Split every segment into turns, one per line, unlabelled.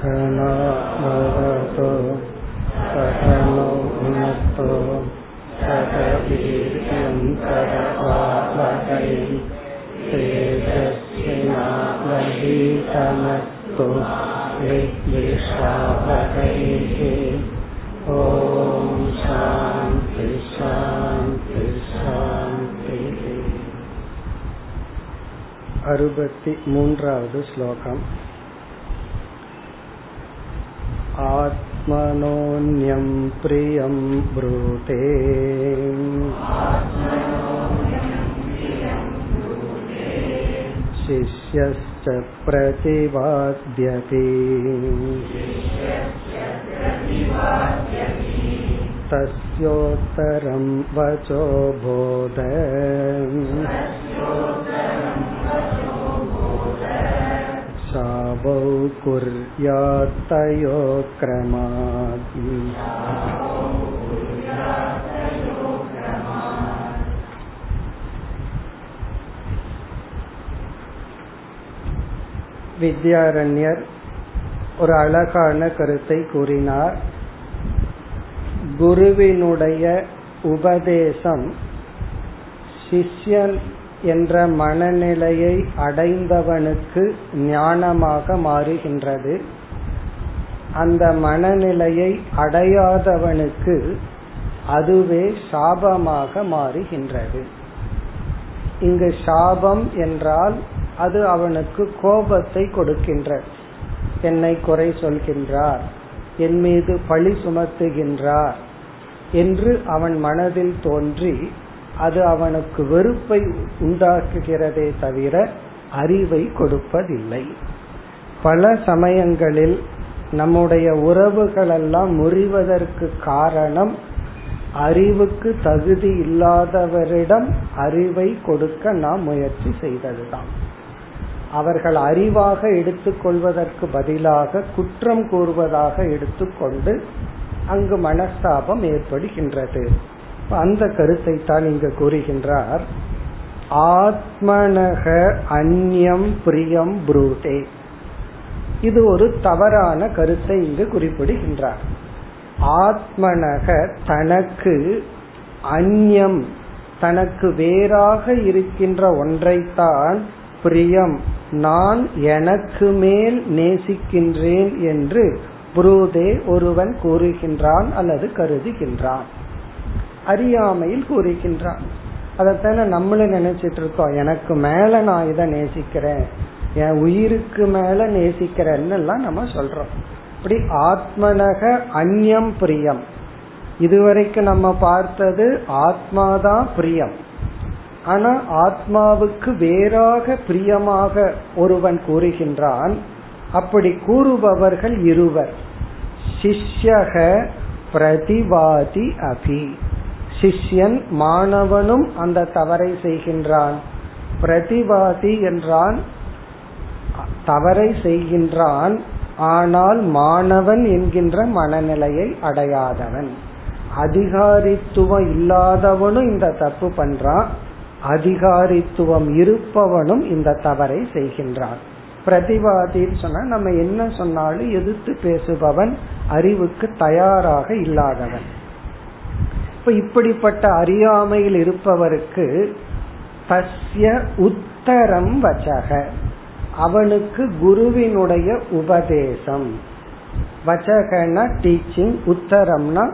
सघना भवतु सघनो भुनस्तु सखीर्यङ्करपावकै तेजस्विनावहीतमस्तु विद्विषावकैः ॐ शान्ति शान्ति शान्तिः अरुपति
मून्रावद् श्लोकम् आत्मनोऽन्यं प्रियं ब्रूते शिष्यश्च प्रतिवाद्यते तस्योत्तरं वचो बोध आवौ कुर्यात्तयो வித்யாரண்யர் ஒரு அழகான கருத்தை கூறினார் குருவினுடைய உபதேசம் சிஷ்யன் என்ற மனநிலையை அடைந்தவனுக்கு ஞானமாக மாறுகின்றது அந்த மனநிலையை அடையாதவனுக்கு அதுவே சாபமாக மாறுகின்றது இங்கு சாபம் என்றால் அது அவனுக்கு கோபத்தை கொடுக்கின்ற என்னை குறை சொல்கின்றார் என் மீது பழி சுமத்துகின்றார் என்று அவன் மனதில் தோன்றி அது அவனுக்கு வெறுப்பை உண்டாக்குகிறதே தவிர அறிவை கொடுப்பதில்லை பல சமயங்களில் நம்முடைய உறவுகள் எல்லாம் முறிவதற்கு காரணம் அறிவுக்கு தகுதி இல்லாதவரிடம் அறிவை கொடுக்க நாம் முயற்சி செய்ததுதான் அவர்கள் அறிவாக எடுத்துக்கொள்வதற்கு பதிலாக குற்றம் கூறுவதாக எடுத்துக்கொண்டு அங்கு மனஸ்தாபம் ஏற்படுகின்றது அந்த கருத்தை தான் இங்கு கூறுகின்றார் ஆத்மனக அந்யம் பிரியம் புரூதே இது ஒரு தவறான கருத்தை இங்கு குறிப்பிடுகின்றார் ஆத்மனக தனக்கு அந்யம் தனக்கு வேறாக இருக்கின்ற ஒன்றைத்தான் பிரியம் நான் எனக்கு மேல் நேசிக்கின்றேன் என்று புரூதே ஒருவன் கூறுகின்றான் அல்லது கருதுகின்றான் அறியாமையில் கூறுகின்றான் அதைத்தானே நம்மளும் நினைச்சிட்டு இருக்கோம் எனக்கு மேல நான் இதை நேசிக்கிறேன் என் உயிருக்கு மேல நேசிக்கிறேன்னு எல்லாம் நம்ம சொல்றோம் இப்படி ஆத்மனக அந்யம் பிரியம் இதுவரைக்கும் நம்ம பார்த்தது ஆத்மாதான் பிரியம் ஆனா ஆத்மாவுக்கு வேறாக பிரியமாக ஒருவன் கூறுகின்றான் அப்படி கூறுபவர்கள் இருவர் சிஷ்யக பிரதிவாதி அபி சிஷ்யன் மாணவனும் அந்த தவறை செய்கின்றான் பிரதிவாதி என்றான் தவறை செய்கின்றான் ஆனால் மாணவன் என்கின்ற மனநிலையை அடையாதவன் அதிகாரித்துவம் இல்லாதவனும் இந்த தப்பு பண்றான் அதிகாரித்துவம் இருப்பவனும் இந்த தவறை செய்கின்றான் பிரதிவாதின்னு சொன்னா நம்ம என்ன சொன்னாலும் எதிர்த்து பேசுபவன் அறிவுக்கு தயாராக இல்லாதவன் இப்ப இப்படிப்பட்ட அறியாமையில் இருப்பவருக்கு தஸ்ய உத்தரம் வச்சக அவனுக்கு குருவினுடைய உபதேசம் வச்சகன டீச்சிங் உத்தரம்னா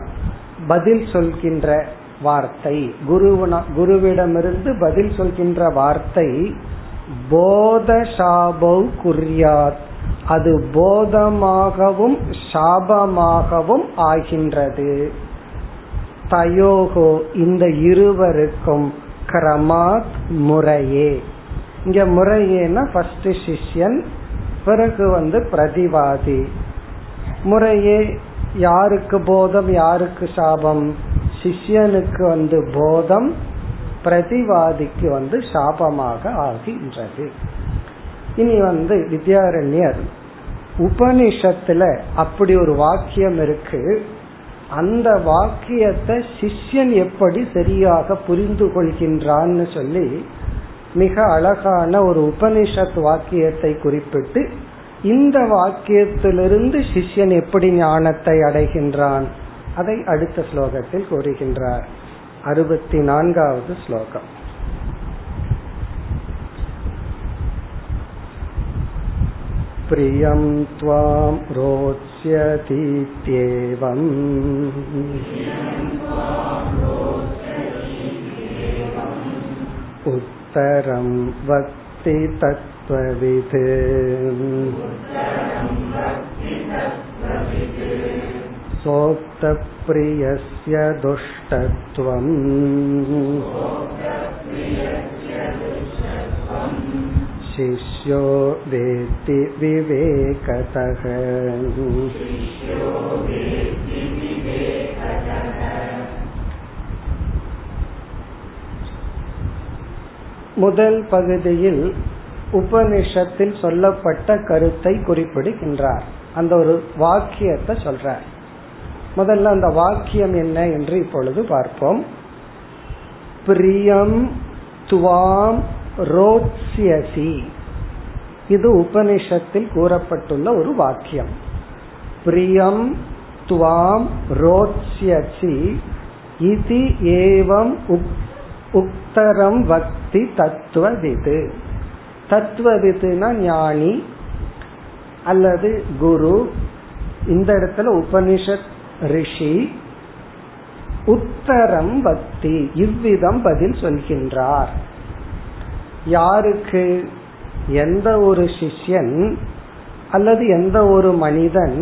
பதில் சொல்கின்ற வார்த்தை குருவனா குருவிடமிருந்து பதில் சொல்கின்ற வார்த்தை போதசாபௌ குறியாத் அது போதமாகவும் சாபமாகவும் ஆகின்றது தயோகோ இந்த இருவருக்கும் கிரமாத் முறையே இங்க முறையேனா ஃபர்ஸ்ட் சிஷ்யன் பிறகு வந்து பிரதிவாதி முறையே யாருக்கு போதம் யாருக்கு சாபம் சிஷ்யனுக்கு வந்து போதம் பிரதிவாதிக்கு வந்து சாபமாக ஆகின்றது இனி வந்து வித்யாரண்யர் உபனிஷத்துல அப்படி ஒரு வாக்கியம் இருக்கு அந்த வாக்கியத்தை சிஷ்யன் எப்படி சரியாக புரிந்து கொள்கின்றான்னு சொல்லி மிக அழகான ஒரு உபனிஷத் வாக்கியத்தை குறிப்பிட்டு இந்த வாக்கியத்திலிருந்து சிஷ்யன் எப்படி ஞானத்தை அடைகின்றான் அதை அடுத்த ஸ்லோகத்தில் கூறுகின்றார் அறுபத்தி நான்காவது ஸ்லோகம் பிரியம் ராம் रोचते रोचतीत्येवम् उत्तरं वक्ति तत्त्ववित् सोक्तप्रियस्य दुष्टत्वम् शिष्यो वेत्ति विवेकतः முதல் பகுதியில் உபனிஷத்தில் சொல்லப்பட்ட கருத்தை குறிப்பிடுகின்றார் அந்த ஒரு வாக்கியத்தை சொல்றார் முதல்ல அந்த வாக்கியம் என்ன என்று இப்பொழுது பார்ப்போம் பிரியம் துவாம் ரோட்சியசி இது உபனிஷத்தில் கூறப்பட்டுள்ள ஒரு வாக்கியம் பிரியம் துவாம் ரோட்சியசி இது ஏவம் உத்தரம் வக்தி தத்துவவிது தத்துவவிதுனா ஞானி அல்லது குரு இந்த இடத்துல உபனிஷத் ரிஷி உத்தரம் பக்தி இவ்விதம் பதில் சொல்கின்றார் யாருக்கு எந்த ஒரு சிஷ்யன் அல்லது எந்த ஒரு மனிதன்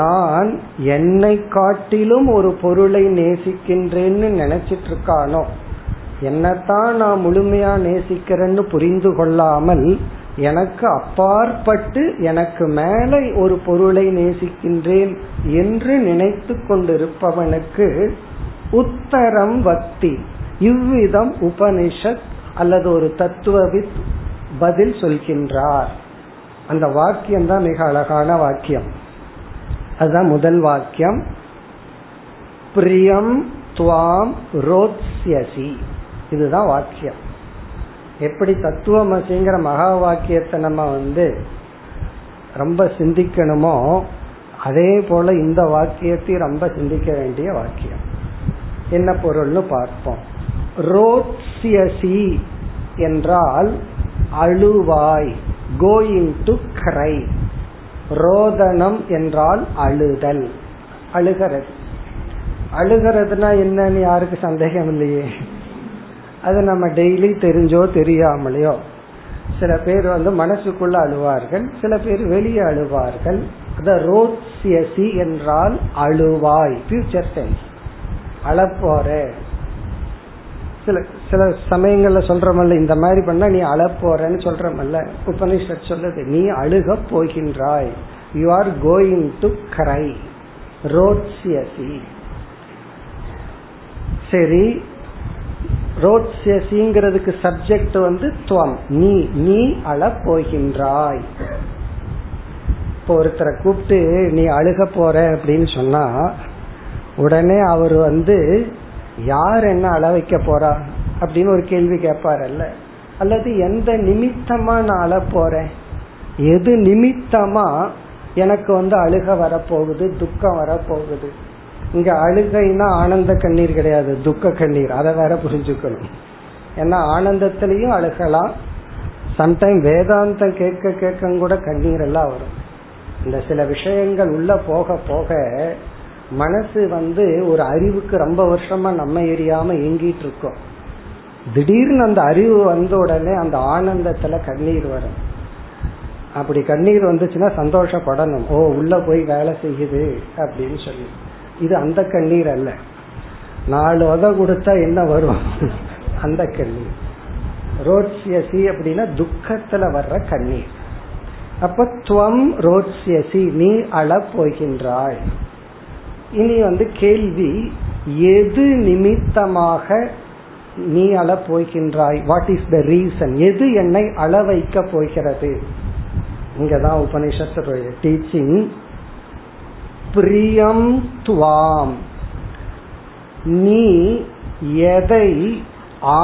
நான் என்னை காட்டிலும் ஒரு பொருளை நேசிக்கின்றேன்னு நினைச்சிட்டு இருக்கானோ என்னத்தான் நான் முழுமையா நேசிக்கிறேன்னு புரிந்து கொள்ளாமல் எனக்கு அப்பாற்பட்டு எனக்கு மேலே ஒரு பொருளை நேசிக்கின்றேன் என்று நினைத்து கொண்டிருப்பவனுக்கு உத்தரம் வக்தி இவ்விதம் உபனிஷத் அல்லது ஒரு தத்துவவித் பதில் சொல்கின்றார் அந்த வாக்கியம் தான் மிக அழகான வாக்கியம் அதுதான் முதல் வாக்கியம் பிரியம் துவாம் ரோத்யசி இதுதான் வாக்கியம் எப்படி தத்துவமசிங்கிற மகா வாக்கியத்தை நம்ம வந்து ரொம்ப சிந்திக்கணுமோ அதே போல இந்த வாக்கியத்தை ரொம்ப சிந்திக்க வேண்டிய வாக்கியம் என்ன பொருள்னு பார்ப்போம் ரோட்சியசி என்றால் அழுவாய் கோயிங் டு கிரை ரோதனம் என்றால் அழுதல் அழுகிறது அழுகிறதுனா என்னன்னு யாருக்கு சந்தேகம் இல்லையே அது நம்ம டெய்லி தெரிஞ்சோ தெரியாமலையோ சில பேர் வந்து மனசுக்குள்ள அழுவார்கள் சில பேர் வெளியே அழுவார்கள் அத ரோட்சியசி என்றால் அழுவாய் ஃபியூச்சர் டென்ஸ் அழப்போற சில சில சமயங்கள்ல சொல்றமல்ல இந்த மாதிரி பண்ணா நீ அழ போறன்னு சொல்றமல்ல உபனிஷர் சொல்லுது நீ அழுக போகின்றாய் யூ ஆர் கோயிங் டு கரை ரோட்சியசி சரி ரோட்சியசிங்கிறதுக்கு சப்ஜெக்ட் வந்து துவம் நீ நீ அழ போகின்றாய் இப்போ ஒருத்தரை கூப்பிட்டு நீ அழுக போற அப்படின்னு சொன்னா உடனே அவர் வந்து யார் என்ன அள வைக்க போறா அப்படின்னு ஒரு கேள்வி கேட்பாரல்ல அல்லது எந்த நிமித்தமா நான் அழ போறேன் எது நிமித்தமா எனக்கு வந்து அழுக வரப்போகுது துக்கம் வரப்போகுது இங்க அழுகைனா ஆனந்த கண்ணீர் கிடையாது துக்க கண்ணீர் அதை வேற புரிஞ்சுக்கணும் ஏன்னா ஆனந்தத்திலையும் அழுகலாம் சம்டைம் வேதாந்தம் கேட்க கேட்க கூட கண்ணீர் எல்லாம் வரும் இந்த சில விஷயங்கள் உள்ள போக போக மனசு வந்து ஒரு அறிவுக்கு ரொம்ப வருஷமா நம்ம எரியாம இயங்கிட்டு இருக்கோம் திடீர்னு அந்த அறிவு வந்த உடனே அந்த ஆனந்தத்துல கண்ணீர் வரும் அப்படி கண்ணீர் வந்துச்சுன்னா சந்தோஷப்படணும் ஓ உள்ள போய் வேலை செய்யுது அப்படின்னு சொல்லி இது அந்த கண்ணீர் அல்ல நாலு வத கொடுத்தா என்ன வரும் அந்த கண்ணீர் ரோட்சியசி அப்படின்னா துக்கத்துல வர்ற கண்ணீர் அப்ப துவம் ரோட்சியசி நீ அழ போகின்றாய் இனி வந்து கேள்வி எது நிமித்தமாக நீ அள போகின்றாய் வாட் இஸ் த ரீசன் எது என்னை அள வைக்க போகிறது இங்கதான் உபனிஷத்துடைய டீச்சிங் பிரியம் துவாம் நீ எதை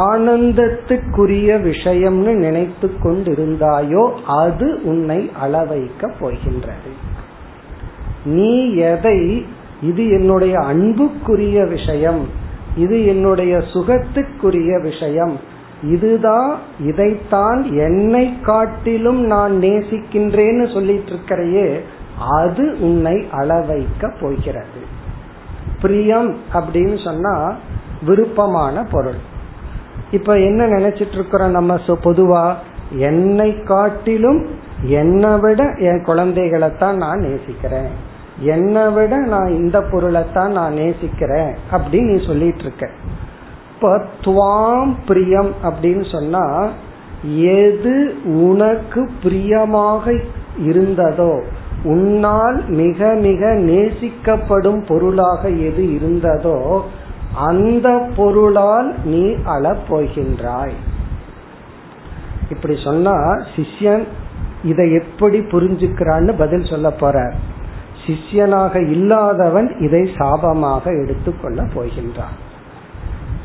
ஆனந்தத்துக்குரிய விஷயம்னு நினைத்து கொண்டிருந்தாயோ அது உன்னை அளவைக்க போகின்றது நீ எதை இது என்னுடைய அன்புக்குரிய விஷயம் இது என்னுடைய சுகத்துக்குரிய விஷயம் இதுதான் இதைத்தான் என்னை காட்டிலும் நான் நேசிக்கின்றேன்னு சொல்லிட்டு இருக்கிறையே அது உன்னை அளவைக்க போகிறது பிரியம் அப்படின்னு சொன்னா விருப்பமான பொருள் இப்ப என்ன நினைச்சிட்டு இருக்கிறோம் நம்ம பொதுவா என்னை காட்டிலும் என்னை விட என் குழந்தைகளை தான் நான் நேசிக்கிறேன் என்னை விட நான் இந்த பொருளைத்தான் நான் நேசிக்கிறேன் அப்படின்னு நீ சொல்லிட்டு இருக்க இப்ப துவாம் பிரியம் அப்படின்னு சொன்னா எது உனக்கு பிரியமாக இருந்ததோ உன்னால் மிக மிக நேசிக்கப்படும் பொருளாக எது இருந்ததோ அந்த பொருளால் நீ அளப்போகின்றாய் இப்படி சொன்னா சிஷ்யன் இதை எப்படி புரிஞ்சுக்கிறான்னு பதில் சொல்ல போறார் சிஷ்யனாக இல்லாதவன் இதை சாபமாக எடுத்துக்கொள்ள போகின்றான்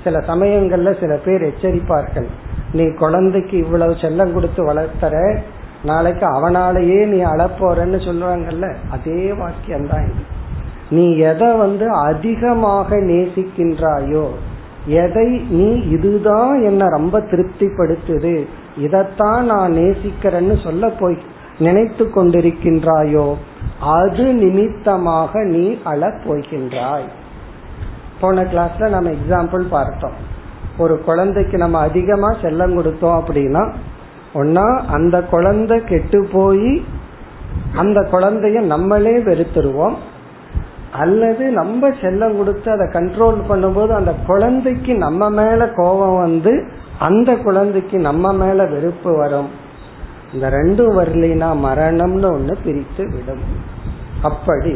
சில சமயங்கள்ல சில பேர் எச்சரிப்பார்கள் நீ குழந்தைக்கு இவ்வளவு செல்லம் கொடுத்து வளர்த்தற நாளைக்கு அவனாலேயே நீ அளப்போறன்னு சொல்றாங்கல்ல அதே வாக்கியம்தான் இது நீ எதை வந்து அதிகமாக நேசிக்கின்றாயோ எதை நீ இதுதான் என்ன ரொம்ப திருப்திப்படுத்துது இதைத்தான் நான் நேசிக்கிறேன்னு சொல்ல போய் நினைத்து கொண்டிருக்கின்றாயோ அது நிமித்தமாக நீ அழப் போகின்றாய் போன கிளாஸ்ல நம்ம எக்ஸாம்பிள் பார்த்தோம் ஒரு குழந்தைக்கு நம்ம அதிகமா செல்லம் கொடுத்தோம் அப்படின்னா ஒன்னா அந்த குழந்தை கெட்டு போய் அந்த குழந்தைய நம்மளே வெறுத்துருவோம் அல்லது நம்ம செல்லம் கொடுத்து அதை கண்ட்ரோல் பண்ணும்போது அந்த குழந்தைக்கு நம்ம மேல கோபம் வந்து அந்த குழந்தைக்கு நம்ம மேல வெறுப்பு வரும் இந்த ரெண்டும் வரலினா மரணம்னு ஒண்ணு பிரித்து விடும் அப்படி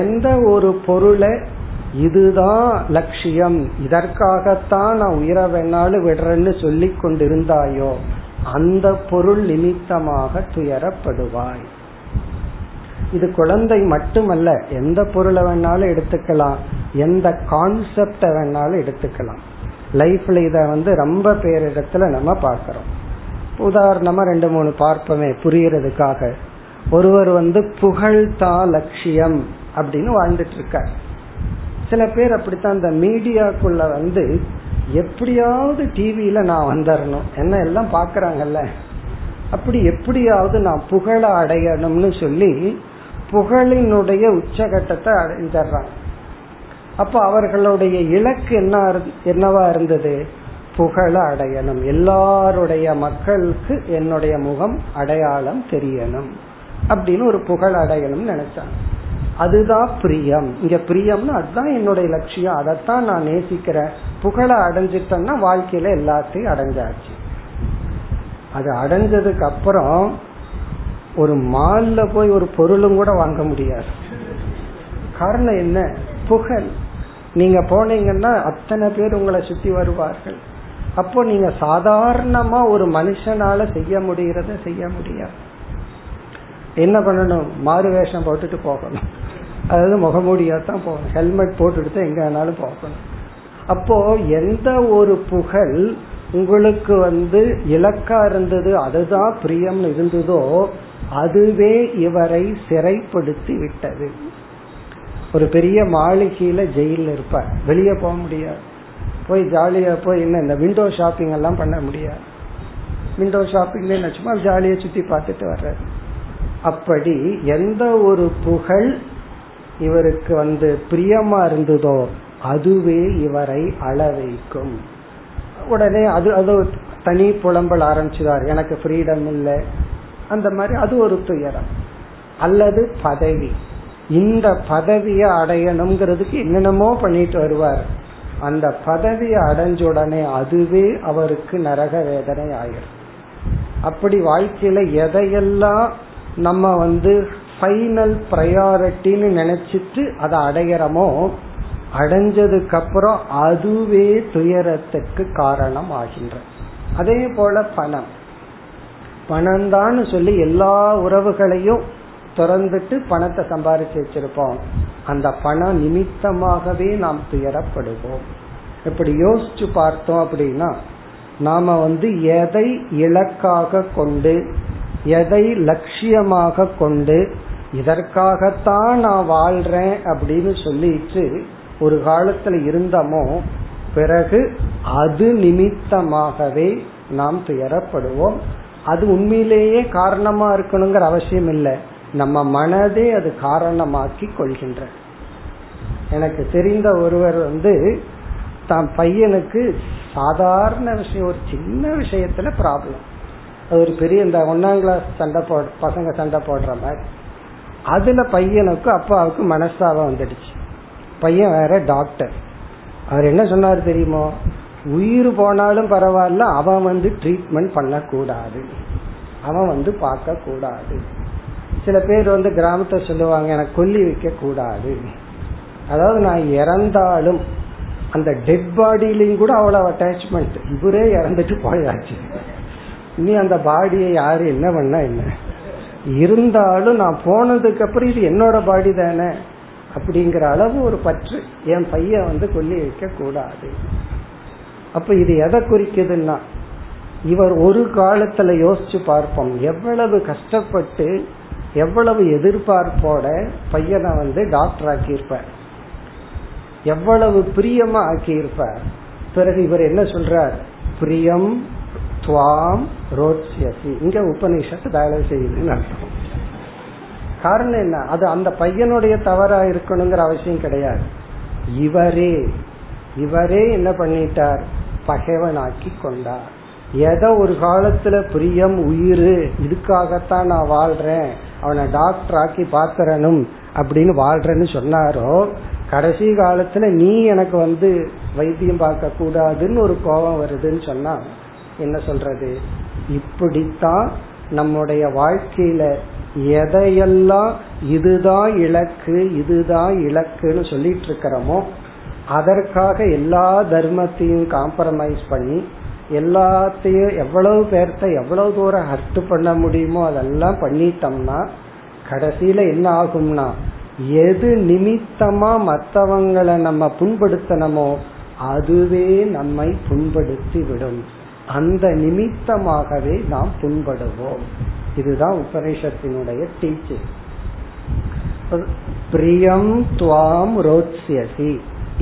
எந்த ஒரு பொருளை இதுதான் லட்சியம் இதற்காகத்தான் நான் உயிர வேணாலும் விடுறேன்னு சொல்லி கொண்டிருந்தாயோ அந்த பொருள் நிமித்தமாக துயரப்படுவாய் இது குழந்தை மட்டுமல்ல எந்த பொருளை வேணாலும் எடுத்துக்கலாம் எந்த கான்செப்ட வேணாலும் எடுத்துக்கலாம் லைஃப்ல இத வந்து ரொம்ப பேரிடத்துல நம்ம பார்க்கிறோம் உதாரணமா ரெண்டு மூணு பார்ப்போமே புரியறதுக்காக ஒருவர் வந்து புகழ்தா லட்சியம் அப்படின்னு வாழ்ந்துட்டு இருக்கார் சில பேர் அப்படித்தான் அந்த மீடியாக்குள்ள வந்து எப்படியாவது டிவியில நான் வந்துடணும் என்ன எல்லாம் பாக்குறாங்கல்ல அப்படி எப்படியாவது நான் புகழ அடையணும்னு சொல்லி புகழினுடைய உச்சகட்டத்தை அடைந்துடுறாங்க அப்ப அவர்களுடைய இலக்கு என்ன என்னவா இருந்தது புகழ அடையணும் எல்லாருடைய மக்களுக்கு என்னுடைய முகம் அடையாளம் தெரியணும் அப்படின்னு ஒரு புகழ் அடையணும்னு நினைச்சாங்க அதுதான் பிரியம் இங்க பிரியம்னு அதுதான் என்னுடைய லட்சியம் அதைத்தான் நான் நேசிக்கிறேன் புகழை அடைஞ்சிட்டேன்னா வாழ்க்கையில எல்லாத்தையும் அடைஞ்சாச்சு அது அடைஞ்சதுக்கு அப்புறம் ஒரு மால்ல போய் ஒரு பொருளும் கூட வாங்க முடியாது காரணம் என்ன புகழ் நீங்க போனீங்கன்னா அத்தனை பேர் உங்களை சுத்தி வருவார்கள் அப்போ நீங்க சாதாரணமா ஒரு மனுஷனால செய்ய முடிகிறத செய்ய முடியாது என்ன பண்ணணும் மாறு வேஷம் போட்டுட்டு போகணும் அதாவது முகமூடியா தான் போகணும் ஹெல்மெட் போட்டுட்டு தான் எங்க வேணாலும் போகணும் அப்போ எந்த ஒரு புகழ் உங்களுக்கு வந்து இலக்கா இருந்தது அதுதான் பிரியம் இருந்ததோ அதுவே இவரை சிறைப்படுத்தி விட்டது ஒரு பெரிய மாளிகையில ஜெயில இருப்பார் வெளியே போக முடியாது போய் ஜாலியா போய் என்ன இந்த விண்டோ ஷாப்பிங் எல்லாம் பண்ண முடியாது விண்டோ ஷாப்பிங்ல என்ன சும்மா ஜாலியா சுத்தி பார்த்துட்டு வர்றாரு அப்படி எந்த ஒரு புகழ் இவருக்கு வந்து பிரியமா இருந்ததோ அதுவே இவரை அழ வைக்கும் உடனே அது அது தனி புலம்பல் ஆரம்பிச்சுதார் எனக்கு ஃப்ரீடம் இல்லை அந்த மாதிரி அது ஒரு துயரம் அல்லது பதவி இந்த பதவியை அடையணுங்கிறதுக்கு என்னென்னமோ பண்ணிட்டு வருவார் அந்த பதவியை அடைஞ்ச உடனே அதுவே அவருக்கு நரக வேதனை ஆயிரும் அப்படி வாழ்க்கையில எதையெல்லாம் நம்ம வந்து ஃபைனல் ப்ரையாரிட்டின்னு நினைச்சிட்டு அதை அடையிறமோ அடைஞ்சதுக்கு அப்புறம் அதுவே துயரத்துக்கு காரணம் ஆகின்ற அதே போல பணம் பணம் தான் சொல்லி எல்லா உறவுகளையும் திறந்துட்டு பணத்தை சம்பாரிச்சு வச்சிருப்போம் அந்த பணம் நிமித்தமாகவே நாம் துயரப்படுவோம் இப்படி யோசிச்சு பார்த்தோம் அப்படின்னா நாம வந்து எதை இலக்காக கொண்டு எதை லட்சியமாக கொண்டு இதற்காகத்தான் நான் வாழ்றேன் அப்படின்னு சொல்லிட்டு ஒரு காலத்துல இருந்தமோ பிறகு அது நிமித்தமாகவே நாம் துயரப்படுவோம் அது உண்மையிலேயே காரணமா இருக்கணுங்கிற அவசியம் இல்லை நம்ம மனதே அது காரணமாக்கி கொள்கின்ற எனக்கு தெரிந்த ஒருவர் வந்து தான் பையனுக்கு சாதாரண விஷயம் ஒரு சின்ன விஷயத்துல ப்ராப்ளம் அது ஒரு பெரிய இந்த ஒன்னாம் கிளாஸ் சண்டை போ பசங்க சண்டை போடுற மாதிரி அதுல பையனுக்கும் அப்பாவுக்கு மனஸ்தாபம் வந்துடுச்சு பையன் வேற டாக்டர் அவர் என்ன சொன்னார் தெரியுமோ உயிர் போனாலும் பரவாயில்ல அவன் வந்து ட்ரீட்மெண்ட் பண்ணக்கூடாது அவன் வந்து பார்க்க கூடாது சில பேர் வந்து கிராமத்தை சொல்லுவாங்க எனக்கு கொல்லி வைக்க கூடாது அதாவது நான் இறந்தாலும் அந்த டெட் பாடியிலையும் கூட அவ்வளவு அட்டாச்மெண்ட் இவரே இறந்துட்டு போயாச்சு நீ அந்த பாடியை யாரு என்ன பண்ண என்ன இருந்தாலும் நான் போனதுக்கு அப்புறம் இது என்னோட பாடி தானே அப்படிங்கிற அளவு ஒரு பற்று என் பையன் வந்து கொல்லி வைக்க கூடாது அப்ப இது எதை குறிக்குதுன்னா இவர் ஒரு காலத்துல யோசிச்சு பார்ப்போம் எவ்வளவு கஷ்டப்பட்டு எவ்வளவு எதிர்பார்ப்போட பையனை வந்து டாக்டர் ஆக்கியிருப்பார் எவ்வளவு பிரியமா ஆக்கியிருப்பார் பிறகு இவர் என்ன சொல்றார் பிரியம் துவாம் ரோச்சியசி இங்க உபநிஷத்து வேலை செய்யுதுன்னு அர்த்தம் காரணம் என்ன அது அந்த பையனுடைய தவறா இருக்கணுங்கிற அவசியம் கிடையாது இவரே இவரே என்ன பண்ணிட்டார் பகைவனாக்கி கொண்டார் எதை ஒரு காலத்துல பிரியம் உயிர் இதுக்காகத்தான் நான் வாழ்றேன் அவனை டாக்டர் ஆக்கி பாத்துறனும் அப்படின்னு வாழ்றேன்னு சொன்னாரோ கடைசி காலத்துல நீ எனக்கு வந்து வைத்தியம் பார்க்க கூடாதுன்னு ஒரு கோபம் வருதுன்னு சொன்னா என்ன சொல்றது இப்படித்தான் நம்முடைய வாழ்க்கையில எதையெல்லாம் இதுதான் இலக்கு இதுதான் இலக்குன்னு சொல்லிட்டு இருக்கிறோமோ அதற்காக எல்லா தர்மத்தையும் காம்ப்ரமைஸ் பண்ணி எல்லாத்தையும் எவ்வளவு பேர்த்த எவ்வளவு தூரம் ஹர்ட் பண்ண முடியுமோ அதெல்லாம் பண்ணிட்டோம்னா கடைசியில என்ன ஆகும்னா எது நிமித்தமா மற்றவங்களை நம்ம புண்படுத்தணுமோ அதுவே நம்மை புண்படுத்தி விடும் அந்த நிமித்தமாகவே நாம் புண்படுவோம் இதுதான் உபனிஷத்தினுடைய டீச்சிங் பிரியம் துவாம் ரோட்சியசி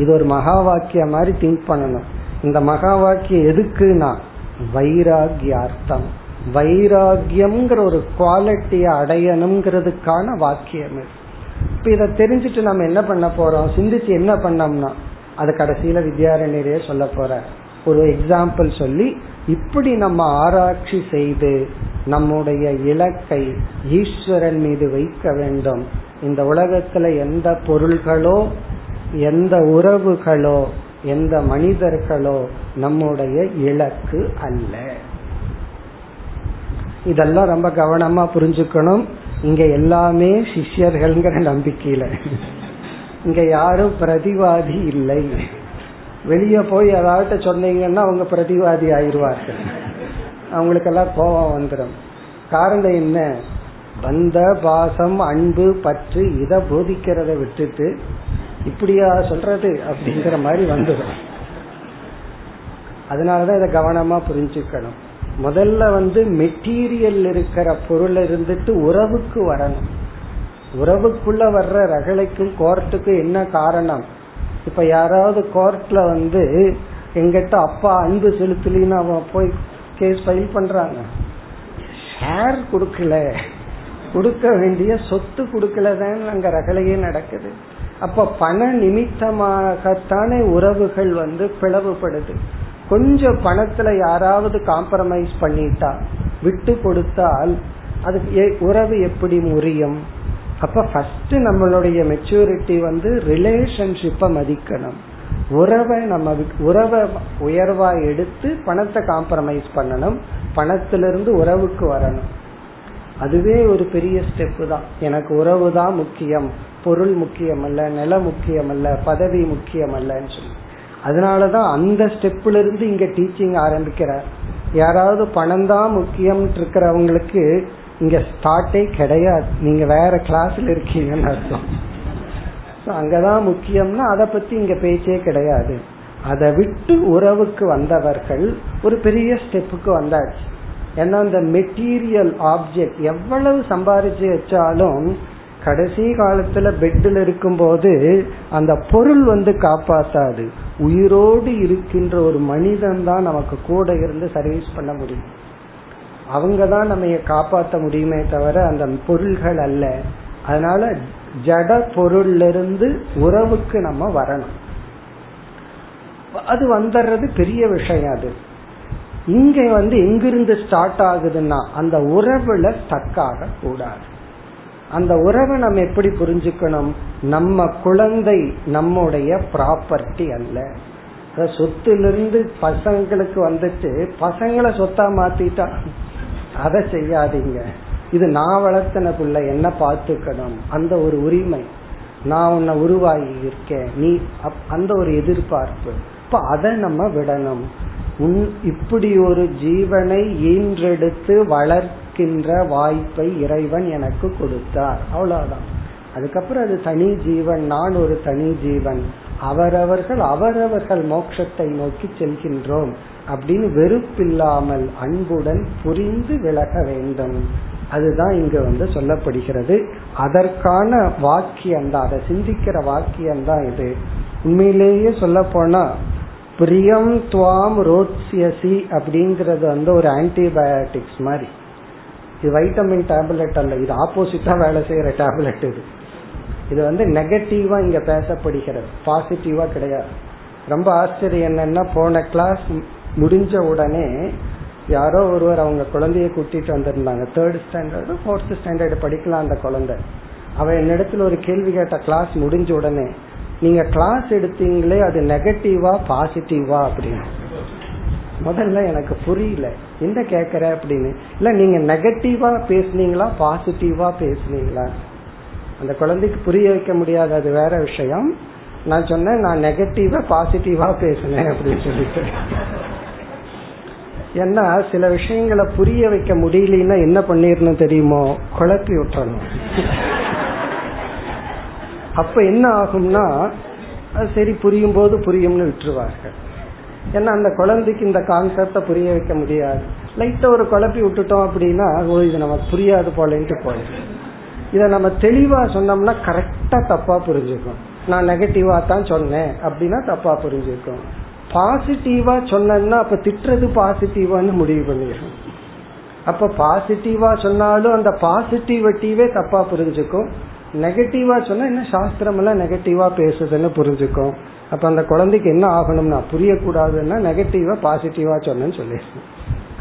இது ஒரு மகா வாக்கியம் மாதிரி திங்க் பண்ணணும் இந்த மகா வாக்கியம் எதுக்குன்னா வைராகியார்த்தம் வைராகியம்ங்கிற ஒரு குவாலிட்டியை அடையணுங்கிறதுக்கான வாக்கியம் இப்ப இதை தெரிஞ்சுட்டு நம்ம என்ன பண்ண போறோம் சிந்திச்சு என்ன பண்ணோம்னா அது கடைசியில வித்யாரண்யரே சொல்ல போற ஒரு எக்ஸாம்பிள் சொல்லி இப்படி நம்ம ஆராய்ச்சி செய்து நம்முடைய இலக்கை ஈஸ்வரன் மீது வைக்க வேண்டும் இந்த உலகத்துல எந்த பொருள்களோ எந்த உறவுகளோ எந்த மனிதர்களோ நம்முடைய இலக்கு அல்ல இதெல்லாம் ரொம்ப கவனமா புரிஞ்சுக்கணும் இங்க எல்லாமே சிஷ்யர்கள்ங்கிற நம்பிக்கையில இங்க யாரும் பிரதிவாதி இல்லை வெளியே போய் ஏதாவது சொன்னீங்கன்னா அவங்க பிரதிவாதி ஆயிடுவார்கள் அவங்களுக்கெல்லாம் கோபம் வந்துடும் காரணம் என்ன பந்த பாசம் அன்பு பற்று இதை போதிக்கிறத விட்டுட்டு இப்படியா சொல்றது அப்படிங்கிற மாதிரி வந்துடும் அதனாலதான் இதை கவனமா புரிஞ்சுக்கணும் முதல்ல வந்து மெட்டீரியல் இருக்கிற பொருள் இருந்துட்டு உறவுக்கு வரணும் உறவுக்குள்ள வர்ற ரகலைக்கும் கோர்ட்டுக்கும் என்ன காரணம் இப்ப யாராவது கோர்ட்ல வந்து எங்கிட்ட அப்பா அன்பு செலுத்தலின்னு அவன் போய் கேஸ் ஃபைல் பண்றாங்க ஷேர் கொடுக்கல கொடுக்க வேண்டிய சொத்து கொடுக்கலதான் அங்க ரகலையே நடக்குது அப்ப பண நிமித்தமாகத்தானே உறவுகள் வந்து பிளவுபடுது கொஞ்சம் பணத்துல யாராவது காம்ப்ரமைஸ் பண்ணிட்டா விட்டு கொடுத்தால் அது உறவு எப்படி முறியும் அப்ப ஃபர்ஸ்ட் நம்மளுடைய மெச்சூரிட்டி வந்து ரிலேஷன்ஷிப்பை மதிக்கணும் உறவை நம்ம உறவை உயர்வா எடுத்து பணத்தை காம்ப்ரமைஸ் பண்ணணும் பணத்திலிருந்து உறவுக்கு வரணும் அதுவே ஒரு பெரிய ஸ்டெப் தான் எனக்கு உறவு தான் முக்கியம் பொருள் முக்கியம் அல்ல நில முக்கியம் அல்ல பதவி முக்கியம் அல்லன்னு சொல்லி அதனாலதான் அந்த ஸ்டெப்ல இருந்து இங்க டீச்சிங் ஆரம்பிக்கிறார் யாராவது பணம் தான் முக்கியம் இருக்கிறவங்களுக்கு இங்க ஸ்டார்ட்டே கிடையாது நீங்க வேற கிளாஸ்ல இருக்கீங்கன்னு அர்த்தம் அங்கதான் முக்கியம்னா அதை பத்தி இங்க பேச்சே கிடையாது அதை விட்டு உறவுக்கு வந்தவர்கள் ஒரு பெரிய ஸ்டெப்புக்கு வந்தாச்சு ஏன்னா இந்த மெட்டீரியல் ஆப்ஜெக்ட் எவ்வளவு சம்பாரிச்சு வச்சாலும் கடைசி காலத்துல பெட்டில் இருக்கும்போது அந்த பொருள் வந்து காப்பாத்தாது உயிரோடு இருக்கின்ற ஒரு மனிதன் தான் நமக்கு கூட இருந்து சர்வீஸ் பண்ண முடியும் அவங்க தான் நம்ம காப்பாற்ற முடியுமே தவிர அந்த பொருள்கள் அல்ல அதனால ஜட பொருள்ல இருந்து உறவுக்கு நம்ம வரணும் அது வந்துடுறது பெரிய விஷயம் அது இங்க வந்து எங்கிருந்து ஸ்டார்ட் ஆகுதுன்னா அந்த உறவுல ஸ்டக்காக கூடாது அந்த உறவை நம்ம எப்படி புரிஞ்சுக்கணும் நம்ம குழந்தை நம்முடைய ப்ராப்பர்ட்டி அல்ல சொத்துல இருந்து பசங்களுக்கு வந்துட்டு பசங்களை சொத்தா மாத்திட்டா அதை செய்யாதீங்க இது நான் வளர்த்தன பிள்ளை என்ன பார்த்துக்கணும் அந்த ஒரு உரிமை நான் உன்னை உருவாகி இருக்கேன் நீ அந்த ஒரு எதிர்பார்ப்பு இப்ப அதை நம்ம விடணும் உன் இப்படி ஒரு ஜீவனை ஈன்றெடுத்து வளர்க்கின்ற வாய்ப்பை இறைவன் எனக்கு கொடுத்தார் அவ்வளவுதான் அதுக்கப்புறம் அது தனி ஜீவன் நான் ஒரு தனி ஜீவன் அவரவர்கள் அவரவர்கள் மோட்சத்தை நோக்கி செல்கின்றோம் அப்படின்னு வெறுப்பில்லாமல் அன்புடன் புரிந்து விலக வேண்டும் அதுதான் இங்க வந்து சொல்லப்படுகிறது அதற்கான வாக்கியம் தான் அதை சிந்திக்கிற வாக்கியம் தான் இது உண்மையிலேயே சொல்ல போனா பிரியம் துவாம் ரோட்சியசி அப்படிங்கறது வந்து ஒரு ஆன்டிபயாட்டிக்ஸ் மாதிரி இது வைட்டமின் டேப்லெட் அல்ல இது ஆப்போசிட்டா வேலை செய்யற டேப்லெட் இது இது வந்து நெகட்டிவா இங்க பேசப்படுகிறது பாசிட்டிவா கிடையாது ரொம்ப ஆச்சரியம் என்னன்னா போன கிளாஸ் முடிஞ்ச உடனே யாரோ ஒருவர் அவங்க குழந்தைய கூட்டிட்டு வந்திருந்தாங்க தேர்ட் ஸ்டாண்டர்டு ஃபோர்த் ஸ்டாண்டர்டு படிக்கலாம் அந்த குழந்தை அவ என்னிடத்துல ஒரு கேள்வி கேட்ட கிளாஸ் முடிஞ்ச உடனே நீங்க கிளாஸ் எடுத்தீங்களே அது நெகட்டிவா பாசிட்டிவா அப்படின்னு முதல்ல எனக்கு புரியல என்ன கேக்குற அப்படின்னு இல்ல நீங்க நெகட்டிவா பேசுனீங்களா பாசிட்டிவா பேசுனீங்களா அந்த குழந்தைக்கு புரிய வைக்க முடியாது அது வேற விஷயம் நான் சொன்னேன் நான் நெகட்டிவா பாசிட்டிவா பேசுனேன் அப்படின்னு சொல்லிட்டு ஏன்னா சில விஷயங்களை புரிய வைக்க முடியலன்னா என்ன பண்ணிடணும் தெரியுமோ குழப்பி விட்டுறணும் அப்ப என்ன ஆகும்னா சரி புரியும் போது புரியும்னு விட்டுருவார்கள் ஏன்னா அந்த குழந்தைக்கு இந்த கான்செப்ட புரிய வைக்க முடியாது லைட்டா ஒரு குழப்பி விட்டுட்டோம் அப்படின்னா இது நமக்கு புரியாது போலன்ட்டு போயிடும் இதை நம்ம தெளிவா சொன்னோம்னா கரெக்டா தப்பா புரிஞ்சுக்கும் நான் நெகட்டிவா தான் சொன்னேன் அப்படின்னா தப்பா புரிஞ்சுக்கும் பாசிட்டிவா சொன்னா அப்ப திட்டுறது பாசிட்டிவான்னு முடிவு பண்ணிடுறோம் அப்ப பாசிட்டிவா சொன்னாலும் அந்த பாசிட்டிவிட்டிவே தப்பா புரிஞ்சுக்கும் நெகட்டிவா சொன்னா என்ன சாஸ்திரம் எல்லாம் நெகட்டிவா பேசுதுன்னு புரிஞ்சுக்கும் அப்ப அந்த குழந்தைக்கு என்ன ஆகணும்னா புரியக்கூடாதுன்னா நெகட்டிவா பாசிட்டிவா சொன்னு சொல்லிடுறேன்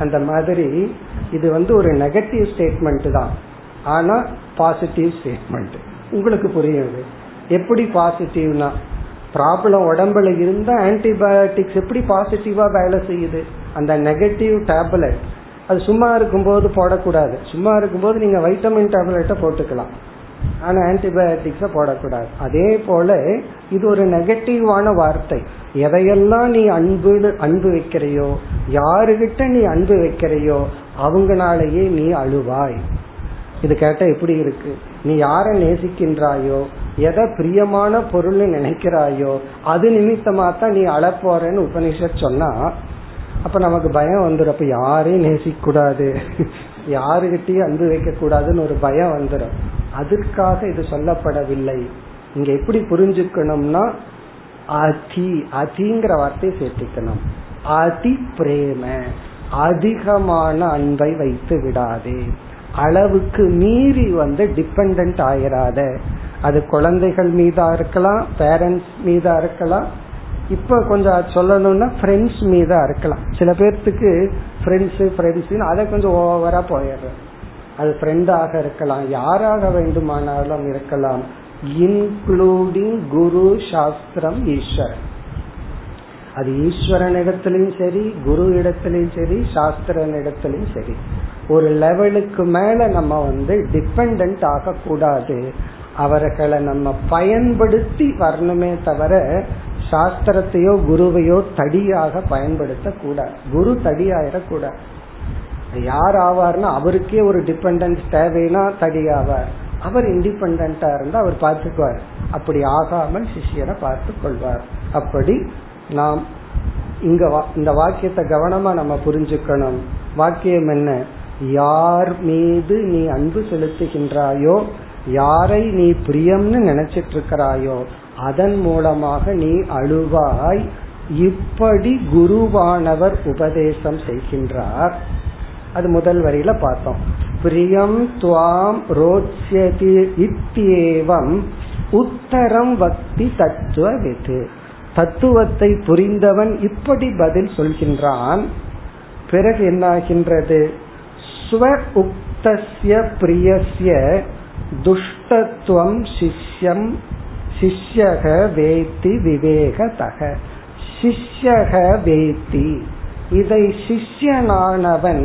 அந்த மாதிரி இது வந்து ஒரு நெகட்டிவ் ஸ்டேட்மெண்ட் தான் ஆனா பாசிட்டிவ் ஸ்டேட்மெண்ட் உங்களுக்கு புரியுது எப்படி பாசிட்டிவ்னா ப்ராப்ளம் உடம்புல இருந்தா ஆன்டிபயோட்டிக்ஸ் எப்படி பாசிட்டிவா வேலை செய்யுது அந்த நெகட்டிவ் டேப்லெட் அது சும்மா இருக்கும்போது போடக்கூடாது சும்மா இருக்கும்போது நீங்க வைட்டமின் டேப்லெட்டை போட்டுக்கலாம் ஆனா ஆன்டிபயோட்டிக்ஸ போடக்கூடாது அதே போல இது ஒரு நெகட்டிவான வார்த்தை எதையெல்லாம் நீ அன்பு அன்பு வைக்கிறையோ யாருகிட்ட நீ அன்பு வைக்கிறையோ அவங்களாலேயே நீ அழுவாய் இது கேட்டா எப்படி இருக்கு நீ யாரை நேசிக்கின்றாயோ எதை பிரியமான பொருள்னு நினைக்கிறாயோ அது நிமித்தமா தான் நீ அழப்போறன்னு உபனிஷத் சொன்னா அப்ப நமக்கு பயம் வந்துடும் அப்ப யாரையும் நேசிக்க கூடாது யாருகிட்டயும் அன்பு வைக்க கூடாதுன்னு ஒரு பயம் வந்துடும் அதற்காக இது சொல்லப்படவில்லை இங்க எப்படி புரிஞ்சுக்கணும்னா அதி அதிங்கிற வார்த்தையை சேர்த்துக்கணும் அதி பிரேம அதிகமான அன்பை வைத்து விடாதே அளவுக்கு மீறி வந்து டிபெண்ட் ஆயிராத அது குழந்தைகள் மீதா இருக்கலாம் பேரண்ட்ஸ் மீதா இருக்கலாம் இப்ப கொஞ்சம் சொல்லணும்னா ஃப்ரெண்ட்ஸ் மீதா இருக்கலாம் சில பேர்த்துக்கு ஃப்ரெண்ட்ஸ் ஃப்ரெண்ட்ஸ் அதை கொஞ்சம் ஓவரா போயிடுறது அது ஃப்ரெண்டாக இருக்கலாம் யாராக வேண்டுமானாலும் இருக்கலாம் இன்க்ளூடிங் குரு சாஸ்திரம் ஈஸ்வரன் அது ஈஸ்வரன் இடத்திலும் சரி குரு இடத்திலும் சரி சாஸ்திரன் இடத்திலும் சரி ஒரு லெவலுக்கு மேல நம்ம வந்து டிபெண்ட் ஆகக்கூடாது அவர்களை நம்ம பயன்படுத்தி வரணுமே தவிர சாஸ்திரத்தையோ குருவையோ தடியாக பயன்படுத்த கூடாது குரு தடியாயிடக்கூடாது யார் ஆவார்னா அவருக்கே ஒரு டிபெண்டன்ஸ் தேவைன்னா தடியாவார் அவர் இண்டிபெண்டா இருந்தா அவர் பார்த்துக்குவார் அப்படி ஆகாமல் சிஷியரை பார்த்து கொள்வார் அப்படி நாம் இங்க இந்த வாக்கியத்தை கவனமா நம்ம புரிஞ்சுக்கணும் வாக்கியம் என்ன யார் மீது நீ அன்பு செலுத்துகின்றாயோ யாரை நீ பிரியம்னு நினைச்சிட்டு இருக்கிறாயோ அதன் மூலமாக நீ அழுவாய் இப்படி குருவானவர் உபதேசம் செய்கின்றார் அது முதல் வரியில பார்த்தோம் பிரியம் துவாம் ரோச்சதி இத்தியேவம் உத்தரம் வக்தி தத்துவ விது தத்துவத்தை புரிந்தவன் இப்படி பதில் சொல்கின்றான் பிறகு என்னாகின்றது ஸ்வ உக்தஸ்ய பிரியஸ்ய துஷ்டத்துவம் சிஷ்யம் சிஷ்யக வேத்தி விவேகதக சிஷ்யக வேத்தி இதை சிஷ்யனானவன்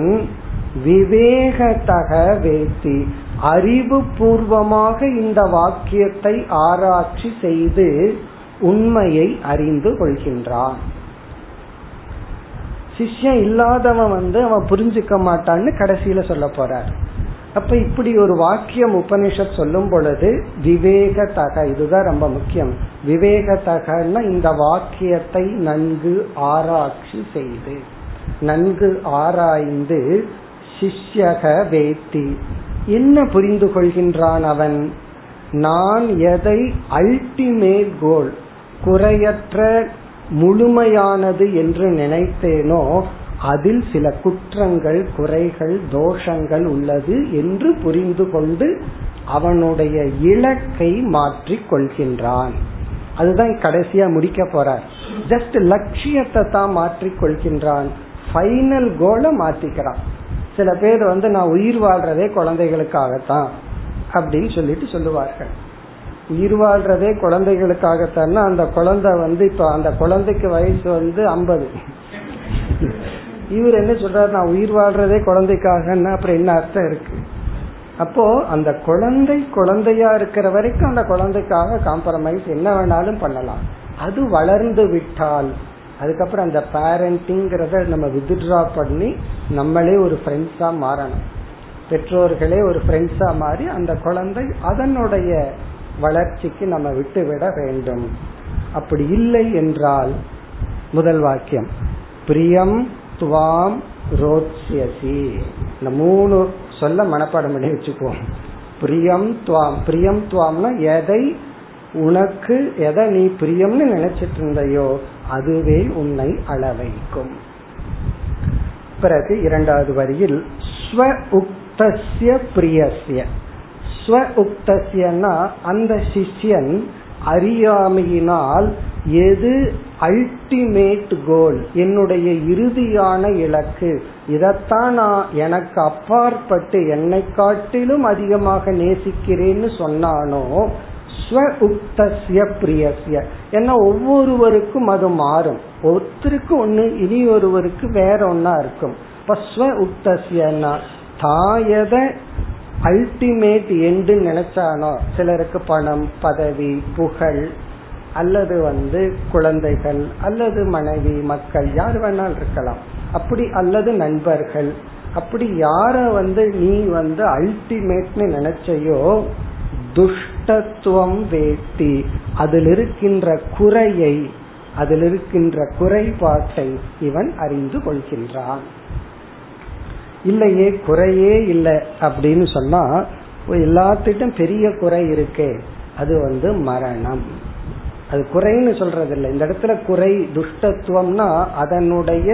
விவேகதக வேத்தி அறிவுபூர்வமாக இந்த வாக்கியத்தை ஆராய்ச்சி செய்து உண்மையை அறிந்து கொள்கின்றான் சிஷ்யம் இல்லாதவன் வந்து அவன் புரிஞ்சுக்க மாட்டான்னு கடைசியில சொல்ல போறார் அப்ப இப்படி ஒரு வாக்கியம் உபனிஷத் சொல்லும் பொழுது விவேக தக இதுதான் ரொம்ப முக்கியம் விவேக தகன்னா இந்த வாக்கியத்தை நன்கு ஆராய்ச்சி செய்து நன்கு ஆராய்ந்து சிஷ்யக வேத்தி என்ன புரிந்து கொள்கின்றான் அவன் நான் எதை அல்டிமேட் கோல் குறையற்ற முழுமையானது என்று நினைத்தேனோ அதில் சில குற்றங்கள் குறைகள் தோஷங்கள் உள்ளது என்று புரிந்து கொண்டு அவனுடைய இலக்கை மாற்றி கொள்கின்றான் அதுதான் கடைசியா முடிக்க போறார் ஜஸ்ட் லட்சியத்தை தான் மாற்றி கொள்கின்றான் ஃபைனல் கோலை மாத்திக்கிறான் சில பேர் வந்து நான் உயிர் வாழ்றதே குழந்தைகளுக்காகத்தான் அப்படின்னு சொல்லிட்டு சொல்லுவார்கள் உயிர் வாழ்றதே குழந்தைகளுக்காகத்தானா அந்த குழந்தை வந்து இப்ப அந்த குழந்தைக்கு வயசு வந்து ஐம்பது இவர் என்ன சொல்றாரு நான் உயிர் வாழ்றதே குழந்தைக்காகன்னா அப்புறம் என்ன அர்த்தம் இருக்கு அப்போ அந்த குழந்தை குழந்தையா இருக்கிற வரைக்கும் அந்த குழந்தைக்காக காம்ப்ரமைஸ் என்ன வேணாலும் பண்ணலாம் அது வளர்ந்து விட்டால் அதுக்கப்புறம் அந்த பேரண்டிங்கிறத நம்ம வித்ட்ரா பண்ணி நம்மளே ஒரு ஃப்ரெண்ட்ஸா மாறணும் பெற்றோர்களே ஒரு ஃப்ரெண்ட்ஸா மாறி அந்த குழந்தை அதனுடைய வளர்ச்சிக்கு நம்ம விட்டுவிட வேண்டும் அப்படி இல்லை என்றால் முதல் வாக்கியம் பிரியம் துவாம் ரோத்யசி இந்த மூணு சொல்ல மனப்பாடம் பண்ணி வச்சுக்குவோம் பிரியம் துவாம் பிரியம் துவாம்னா எதை உனக்கு எதை நீ பிரியம்னு நினைச்சிட்டு இருந்தையோ அதுவே உன்னை அளவைக்கும் பிறகு இரண்டாவது வரியில் ஸ்வ உக்தசிய பிரியசிய ஸ்வ உக்தசியன்னா அந்த சிஷ்யன் அறியாமையினால் எது அல்டிமேட் கோல் என்னுடைய இறுதியான இலக்கு இதைத்தான் நான் எனக்கு அப்பாற்பட்டு என்னை காட்டிலும் அதிகமாக நேசிக்கிறேன்னு சொன்னானோ ஸ்வ உக்தசிய பிரியசிய ஏன்னா ஒவ்வொருவருக்கும் அது மாறும் ஒருத்தருக்கு ஒன்று இனி ஒருவருக்கு வேற ஒன்னா இருக்கும் இப்ப ஸ்வ உக்தசியன்னா தாயத அல்டிமேட் எண்டு நினைச்சானோ சிலருக்கு பணம் பதவி புகழ் அல்லது வந்து குழந்தைகள் அல்லது மனைவி மக்கள் யார் வேணாலும் இருக்கலாம் அப்படி அல்லது நண்பர்கள் அப்படி யார வந்து நீ வந்து அல்டிமேட்னு நினைச்சையோ துஷ்டத்துவம் வேட்டி அதில் இருக்கின்ற குறையை அதில் இருக்கின்ற குறைபாட்டை இவன் அறிந்து கொள்கின்றான் இல்லையே குறையே இல்லை அப்படின்னு சொன்னா எல்லாத்திட்டும் பெரிய குறை இருக்கே அது வந்து மரணம் அது குறைன்னு சொல்றது இல்லை இந்த இடத்துல குறை துஷ்டத்துவம்னா அதனுடைய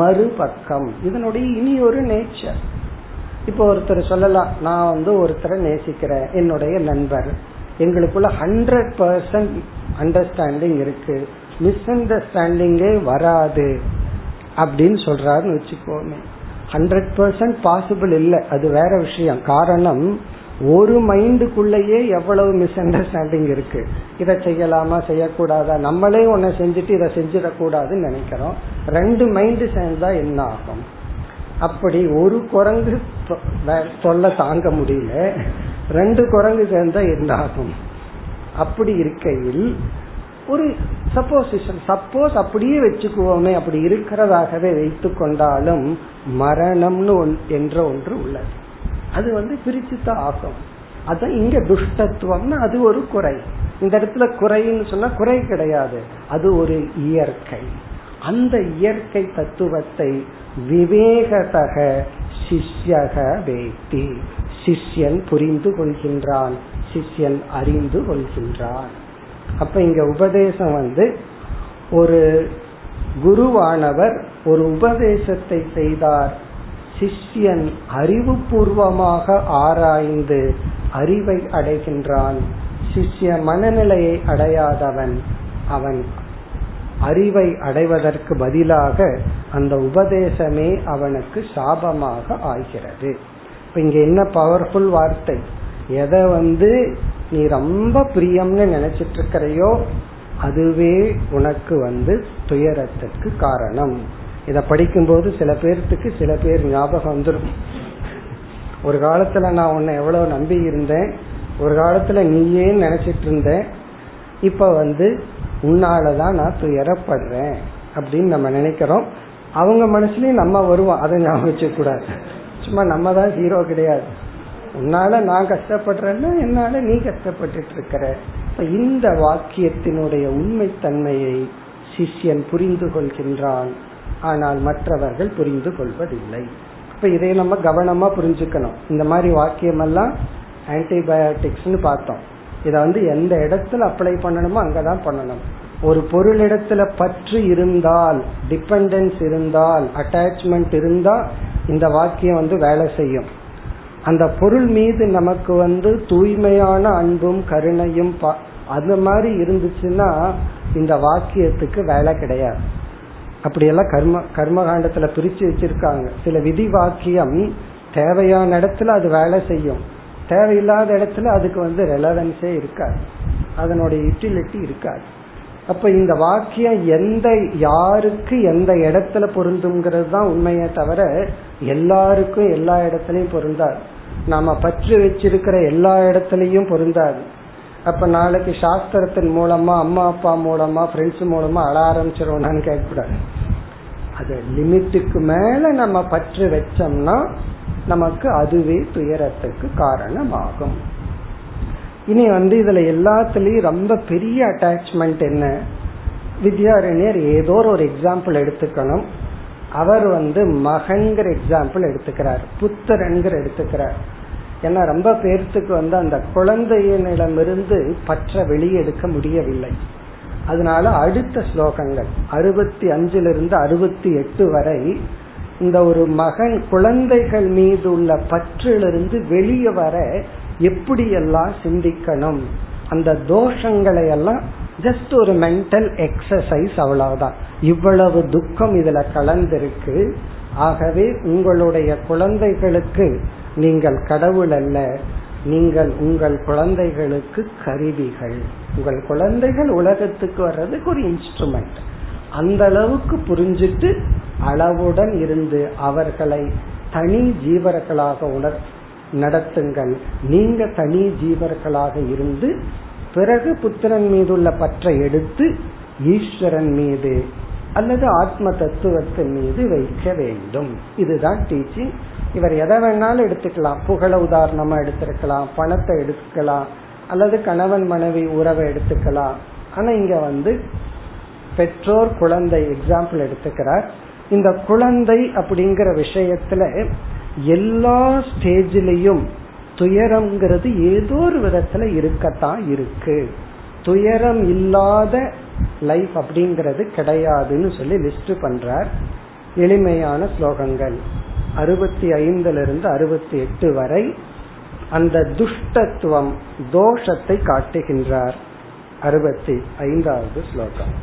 மறுபக்கம் இதனுடைய இனி ஒரு நேச்சர் இப்போ ஒருத்தர் சொல்லலாம் நான் வந்து ஒருத்தரை நேசிக்கிறேன் என்னுடைய நண்பர் எங்களுக்குள்ள ஹண்ட்ரட் பர்சன்ட் அண்டர்ஸ்டாண்டிங் இருக்கு மிஸ் அண்டர்ஸ்டாண்டிங்கே வராது அப்படின்னு சொல்றாருன்னு வச்சுக்கோமே ஹண்ட்ரட் பர்சன்ட் பாசிபிள் இல்லை அது வேற விஷயம் காரணம் ஒரு மைண்டுக்குள்ளேயே எவ்வளவு மிஸ் அண்டர்ஸ்டாண்டிங் இருக்கு இதை செய்யலாமா செய்யக்கூடாதா நம்மளே ஒன்ன செஞ்சுட்டு இதை செஞ்சிடக்கூடாதுன்னு நினைக்கிறோம் ரெண்டு மைண்டு சேர்ந்தா என்ன ஆகும் அப்படி ஒரு குரங்கு சொல்ல தாங்க முடியல ரெண்டு குரங்கு சேர்ந்தா என்ன ஆகும் அப்படி இருக்கையில் ஒரு சப்போசிஷன் சப்போஸ் அப்படியே வச்சுக்குவோமே அப்படி இருக்கிறதாகவே வைத்து கொண்டாலும் மரணம்னு என்ற ஒன்று உள்ளது அது வந்து பிரிச்சுதான் ஆகும் அதான் இங்க துஷ்டத்துவம்னா அது ஒரு குறை இந்த இடத்துல குறைன்னு சொன்னா குறை கிடையாது அது ஒரு இயற்கை அந்த இயற்கை தத்துவத்தை விவேகதக சிஷ்யக வேத்தி சிஷ்யன் புரிந்து கொள்கின்றான் சிஷ்யன் அறிந்து கொள்கின்றான் அப்ப இங்க உபதேசம் வந்து ஒரு குருவானவர் ஒரு உபதேசத்தை செய்தார் சிஷ்யன் அறிவுபூர்வமாக ஆராய்ந்து அறிவை அடைகின்றான் சிஷ்ய மனநிலையை அடையாதவன் அவன் அறிவை அடைவதற்கு பதிலாக அந்த உபதேசமே அவனுக்கு சாபமாக ஆகிறது இப்ப இங்க என்ன பவர்ஃபுல் வார்த்தை எதை வந்து நீ ரொம்ப பிரியம்னு நினைச்சிட்டு இருக்கிறையோ அதுவே உனக்கு வந்து துயரத்துக்கு காரணம் இத படிக்கும்போது சில பேர்த்துக்கு சில பேர் ஞாபகம் வந்துடும் ஒரு காலத்துல நான் உன்னை எவ்வளவு நம்பி இருந்தேன் ஒரு காலத்துல நீயே நினைச்சிட்டு இருந்த இப்ப வந்து உன்னாலதான் நான் துயரப்படுறேன் அப்படின்னு நம்ம நினைக்கிறோம் அவங்க மனசுலயும் நம்ம வருவோம் அதை ஞாபகம் கூடாது சும்மா நம்ம தான் ஹீரோ கிடையாது உன்னால நான் கஷ்டப்படுறேன்னா என்னால நீ கஷ்டப்பட்டுட்டு இருக்கிற இந்த வாக்கியத்தினுடைய உண்மைத்தன்மையை சிஷ்யன் புரிந்து கொள்கின்றான் ஆனால் மற்றவர்கள் புரிந்து கொள்வதில்லை இப்ப இதை நம்ம கவனமா புரிஞ்சுக்கணும் இந்த மாதிரி வாக்கியம் எல்லாம் ஆன்டிபயோட்டிக்ஸ்னு பார்த்தோம் இதை வந்து எந்த இடத்துல அப்ளை பண்ணணுமோ அங்கதான் பண்ணணும் ஒரு இடத்துல பற்று இருந்தால் டிபெண்டன்ஸ் இருந்தால் அட்டாச்மெண்ட் இருந்தால் இந்த வாக்கியம் வந்து வேலை செய்யும் அந்த பொருள் மீது நமக்கு வந்து தூய்மையான அன்பும் கருணையும் அந்த மாதிரி இருந்துச்சுன்னா இந்த வாக்கியத்துக்கு வேலை கிடையாது அப்படியெல்லாம் கர்ம கர்மகாண்டத்துல பிரிச்சு வச்சிருக்காங்க சில விதி வாக்கியம் தேவையான இடத்துல அது வேலை செய்யும் தேவையில்லாத இடத்துல அதுக்கு வந்து ரெலவென்ஸே இருக்காது அதனுடைய யூட்டிலிட்டி இருக்காது அப்ப இந்த வாக்கியம் எந்த யாருக்கு எந்த இடத்துல பொருந்துங்கிறது தான் உண்மையை தவிர எல்லாருக்கும் எல்லா இடத்துலயும் பொருந்தாது நாம பற்று வச்சிருக்கிற எல்லா இடத்துலயும் பொருந்தாது அப்ப நாளைக்கு சாஸ்திரத்தின் மூலமா அம்மா அப்பா மூலமா ஃப்ரெண்ட்ஸ் மூலமா அழ ஆரம்பிச்சிருவோம்னு கேட்கக்கூடாது அது லிமிட்டுக்கு மேல நம்ம பற்று வச்சோம்னா நமக்கு அதுவே துயரத்துக்கு காரணமாகும் இனி வந்து இதுல எல்லாத்துலயும் ரொம்ப பெரிய அட்டாச்மெண்ட் என்ன வித்யாரண்யர் ஏதோ ஒரு எக்ஸாம்பிள் எடுத்துக்கணும் அவர் வந்து மகன்கிற எக்ஸாம்பிள் எடுத்துக்கிறார் புத்திரன்கிற எடுத்துக்கிறார் ஏன்னா ரொம்ப பேர்த்துக்கு வந்து அந்த குழந்தையினிடமிருந்து பற்ற வெளியெடுக்க முடியவில்லை அதனால அடுத்த ஸ்லோகங்கள் அறுபத்தி இருந்து அறுபத்தி எட்டு வரை இந்த ஒரு மகன் குழந்தைகள் மீது உள்ள பற்றிலிருந்து வெளியே வர எப்படியெல்லாம் சிந்திக்கணும் அந்த தோஷங்களை எல்லாம் ஜஸ்ட் ஒரு மென்டல் எக்ஸசைஸ் அவ்வளவுதான் இவ்வளவு துக்கம் இதுல கலந்திருக்கு ஆகவே உங்களுடைய குழந்தைகளுக்கு நீங்கள் கடவுள் அல்ல நீங்கள் உங்கள் குழந்தைகளுக்கு கருவிகள் உங்கள் குழந்தைகள் உலகத்துக்கு வர்றதுக்கு ஒரு இன்ஸ்ட்ருமெண்ட் அந்த அளவுக்கு புரிஞ்சிட்டு அளவுடன் இருந்து அவர்களை தனி ஜீவர்களாக உணர் நடத்துங்கள் நீங்க தனி ஜீவர்களாக இருந்து பிறகு புத்திரன் மீது உள்ள பற்றை எடுத்து ஈஸ்வரன் மீது அல்லது ஆத்ம தத்துவத்தின் மீது வைக்க வேண்டும் இதுதான் டீச்சிங் இவர் எதை வேணாலும் எடுத்துக்கலாம் புகழ உதாரணமா எடுத்திருக்கலாம் பணத்தை எடுத்துக்கலாம் அல்லது கணவன் மனைவி உறவை எடுத்துக்கலாம் ஆனா இங்க வந்து பெற்றோர் குழந்தை எக்ஸாம்பிள் எடுத்துக்கிறார் இந்த குழந்தை அப்படிங்கிற விஷயத்துல எல்லா ஸ்டேஜிலையும் துயரம்ங்கிறது ஏதோ ஒரு விதத்துல இருக்கத்தான் இருக்கு துயரம் இல்லாத லைஃப் அப்படிங்கிறது கிடையாதுன்னு சொல்லி லிஸ்ட் பண்றார் எளிமையான ஸ்லோகங்கள் அறுபத்தி ஐந்துல இருந்து அறுபத்தி எட்டு வரை அந்த துஷ்டத்துவம் தோஷத்தை காட்டுகின்றார் அறுபத்தி ஐந்தாவது ஸ்லோகம்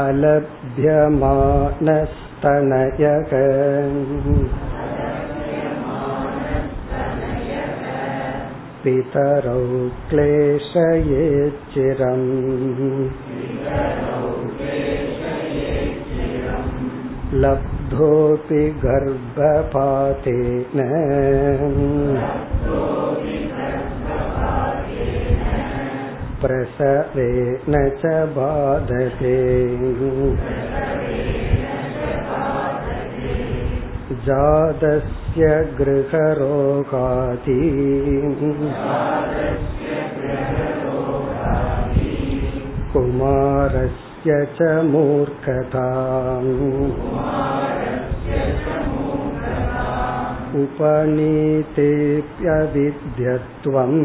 அலபியமான तनयक पितरौ क्लेशयेच्चिरम् लब्धोऽपि गर्भपातेन प्रसवेन च बाधते जातस्य गृहरोगाति कुमारस्य च मूर्खताम् उपनीतेऽप्यविद्यत्वम्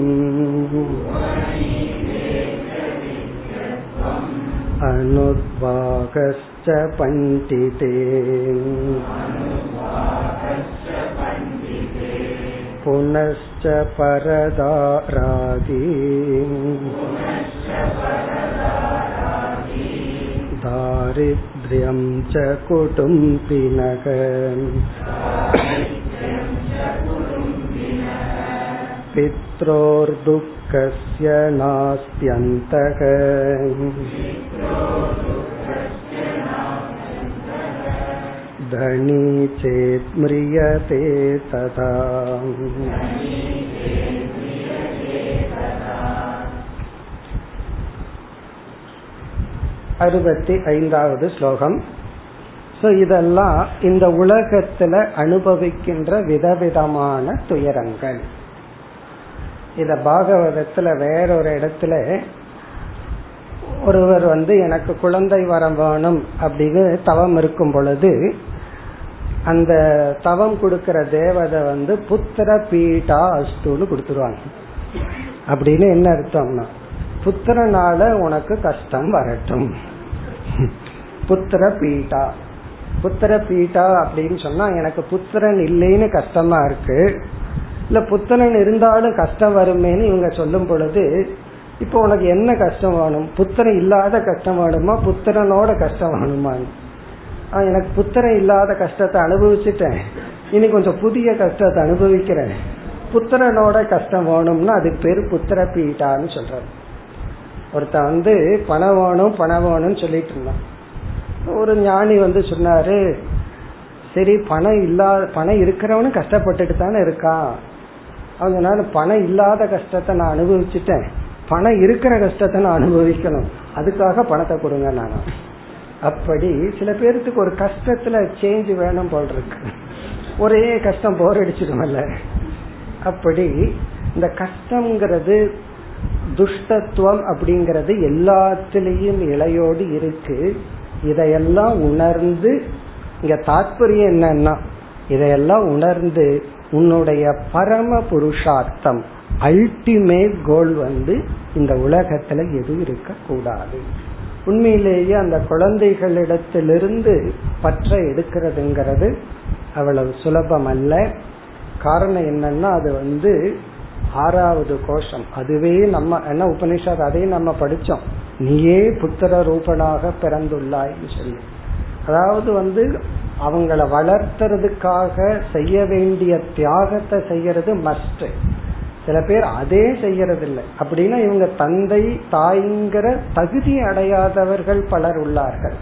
अनुद्वागश्च पण्डिते पुनश्च परदारादि दारिद्र्यं च कुटुम्बिनः पित्रोर्दुःखस्य नास्त्यन्तः धनी चेत् म्रियते तथा அறுபத்தி ஐந்தாவது ஸ்லோகம் ஸோ இதெல்லாம் இந்த உலகத்துல அனுபவிக்கின்ற விதவிதமான துயரங்கள் இத பாகவதத்துல வேறொரு இடத்துல ஒருவர் வந்து எனக்கு குழந்தை வரம் வேணும் அப்படின்னு தவம் இருக்கும் பொழுது அந்த தவம் கொடுக்கிற தேவதை வந்து புத்திர பீட்டா அஸ்துன்னு கொடுத்துருவாங்க அப்படின்னு என்ன அர்த்தம்னா புத்திரனால உனக்கு கஷ்டம் வரட்டும் புத்திர பீட்டா புத்திர பீட்டா அப்படின்னு சொன்னா எனக்கு புத்திரன் இல்லைன்னு கஷ்டமா இருக்கு இல்ல புத்திரன் இருந்தாலும் கஷ்டம் வருமேன்னு இவங்க சொல்லும் பொழுது இப்போ உனக்கு என்ன கஷ்டம் வேணும் புத்திரன் இல்லாத கஷ்டம் வேணுமா புத்திரனோட கஷ்டம் வேணுமான்னு எனக்கு புத்திரன் இல்லாத கஷ்டத்தை அனுபவிச்சுட்டேன் இனி கொஞ்சம் புதிய கஷ்டத்தை அனுபவிக்கிறேன் புத்திரனோட கஷ்டம் வேணும்னா அது பேர் புத்திர பீட்டான்னு சொல்றாரு ஒருத்தன் வந்து பணம் வேணும் பணம் வேணும்னு சொல்லிட்டு இருந்தான் ஒரு ஞானி வந்து சொன்னாரு சரி பணம் இல்லாத பணம் இருக்கிறவனும் கஷ்டப்பட்டுட்டு தானே இருக்கான் அவங்க நான் பணம் இல்லாத கஷ்டத்தை நான் அனுபவிச்சுட்டேன் பணம் இருக்கிற கஷ்டத்தை நான் அனுபவிக்கணும் அதுக்காக பணத்தை கொடுங்க நான் அப்படி சில பேருக்கு ஒரு கஷ்டத்துல சேஞ்ச் வேணும் போல் இருக்கு ஒரே கஷ்டம் போர் அடிச்சிடுமல்ல அப்படி இந்த கஷ்டம்ங்கிறது துஷ்டத்துவம் அப்படிங்கிறது எல்லாத்திலையும் இலையோடு இருக்கு இதையெல்லாம் உணர்ந்து இங்க தாற்பயம் என்னன்னா இதையெல்லாம் உணர்ந்து உன்னுடைய பரம புருஷார்த்தம் அல்டிமேட் கோல் வந்து இந்த உலகத்துல எதுவும் இருக்க கூடாது உண்மையிலேயே அந்த குழந்தைகளிடத்திலிருந்து பற்ற எடுக்கிறதுங்கிறது அவ்வளவு சுலபம் அல்ல காரணம் என்னன்னா அது வந்து ஆறாவது கோஷம் அதுவே நம்ம என்ன உபனிஷத் அதையும் நம்ம படிச்சோம் நீயே புத்திர ரூபனாக பிறந்துள்ளாய்னு சொல்லி அதாவது வந்து அவங்கள வளர்த்துறதுக்காக செய்ய வேண்டிய தியாகத்தை செய்யறது மஸ்ட் சில பேர் அதே இல்லை அப்படின்னா இவங்க தந்தை தாய்ங்கிற தகுதி அடையாதவர்கள் பலர் உள்ளார்கள்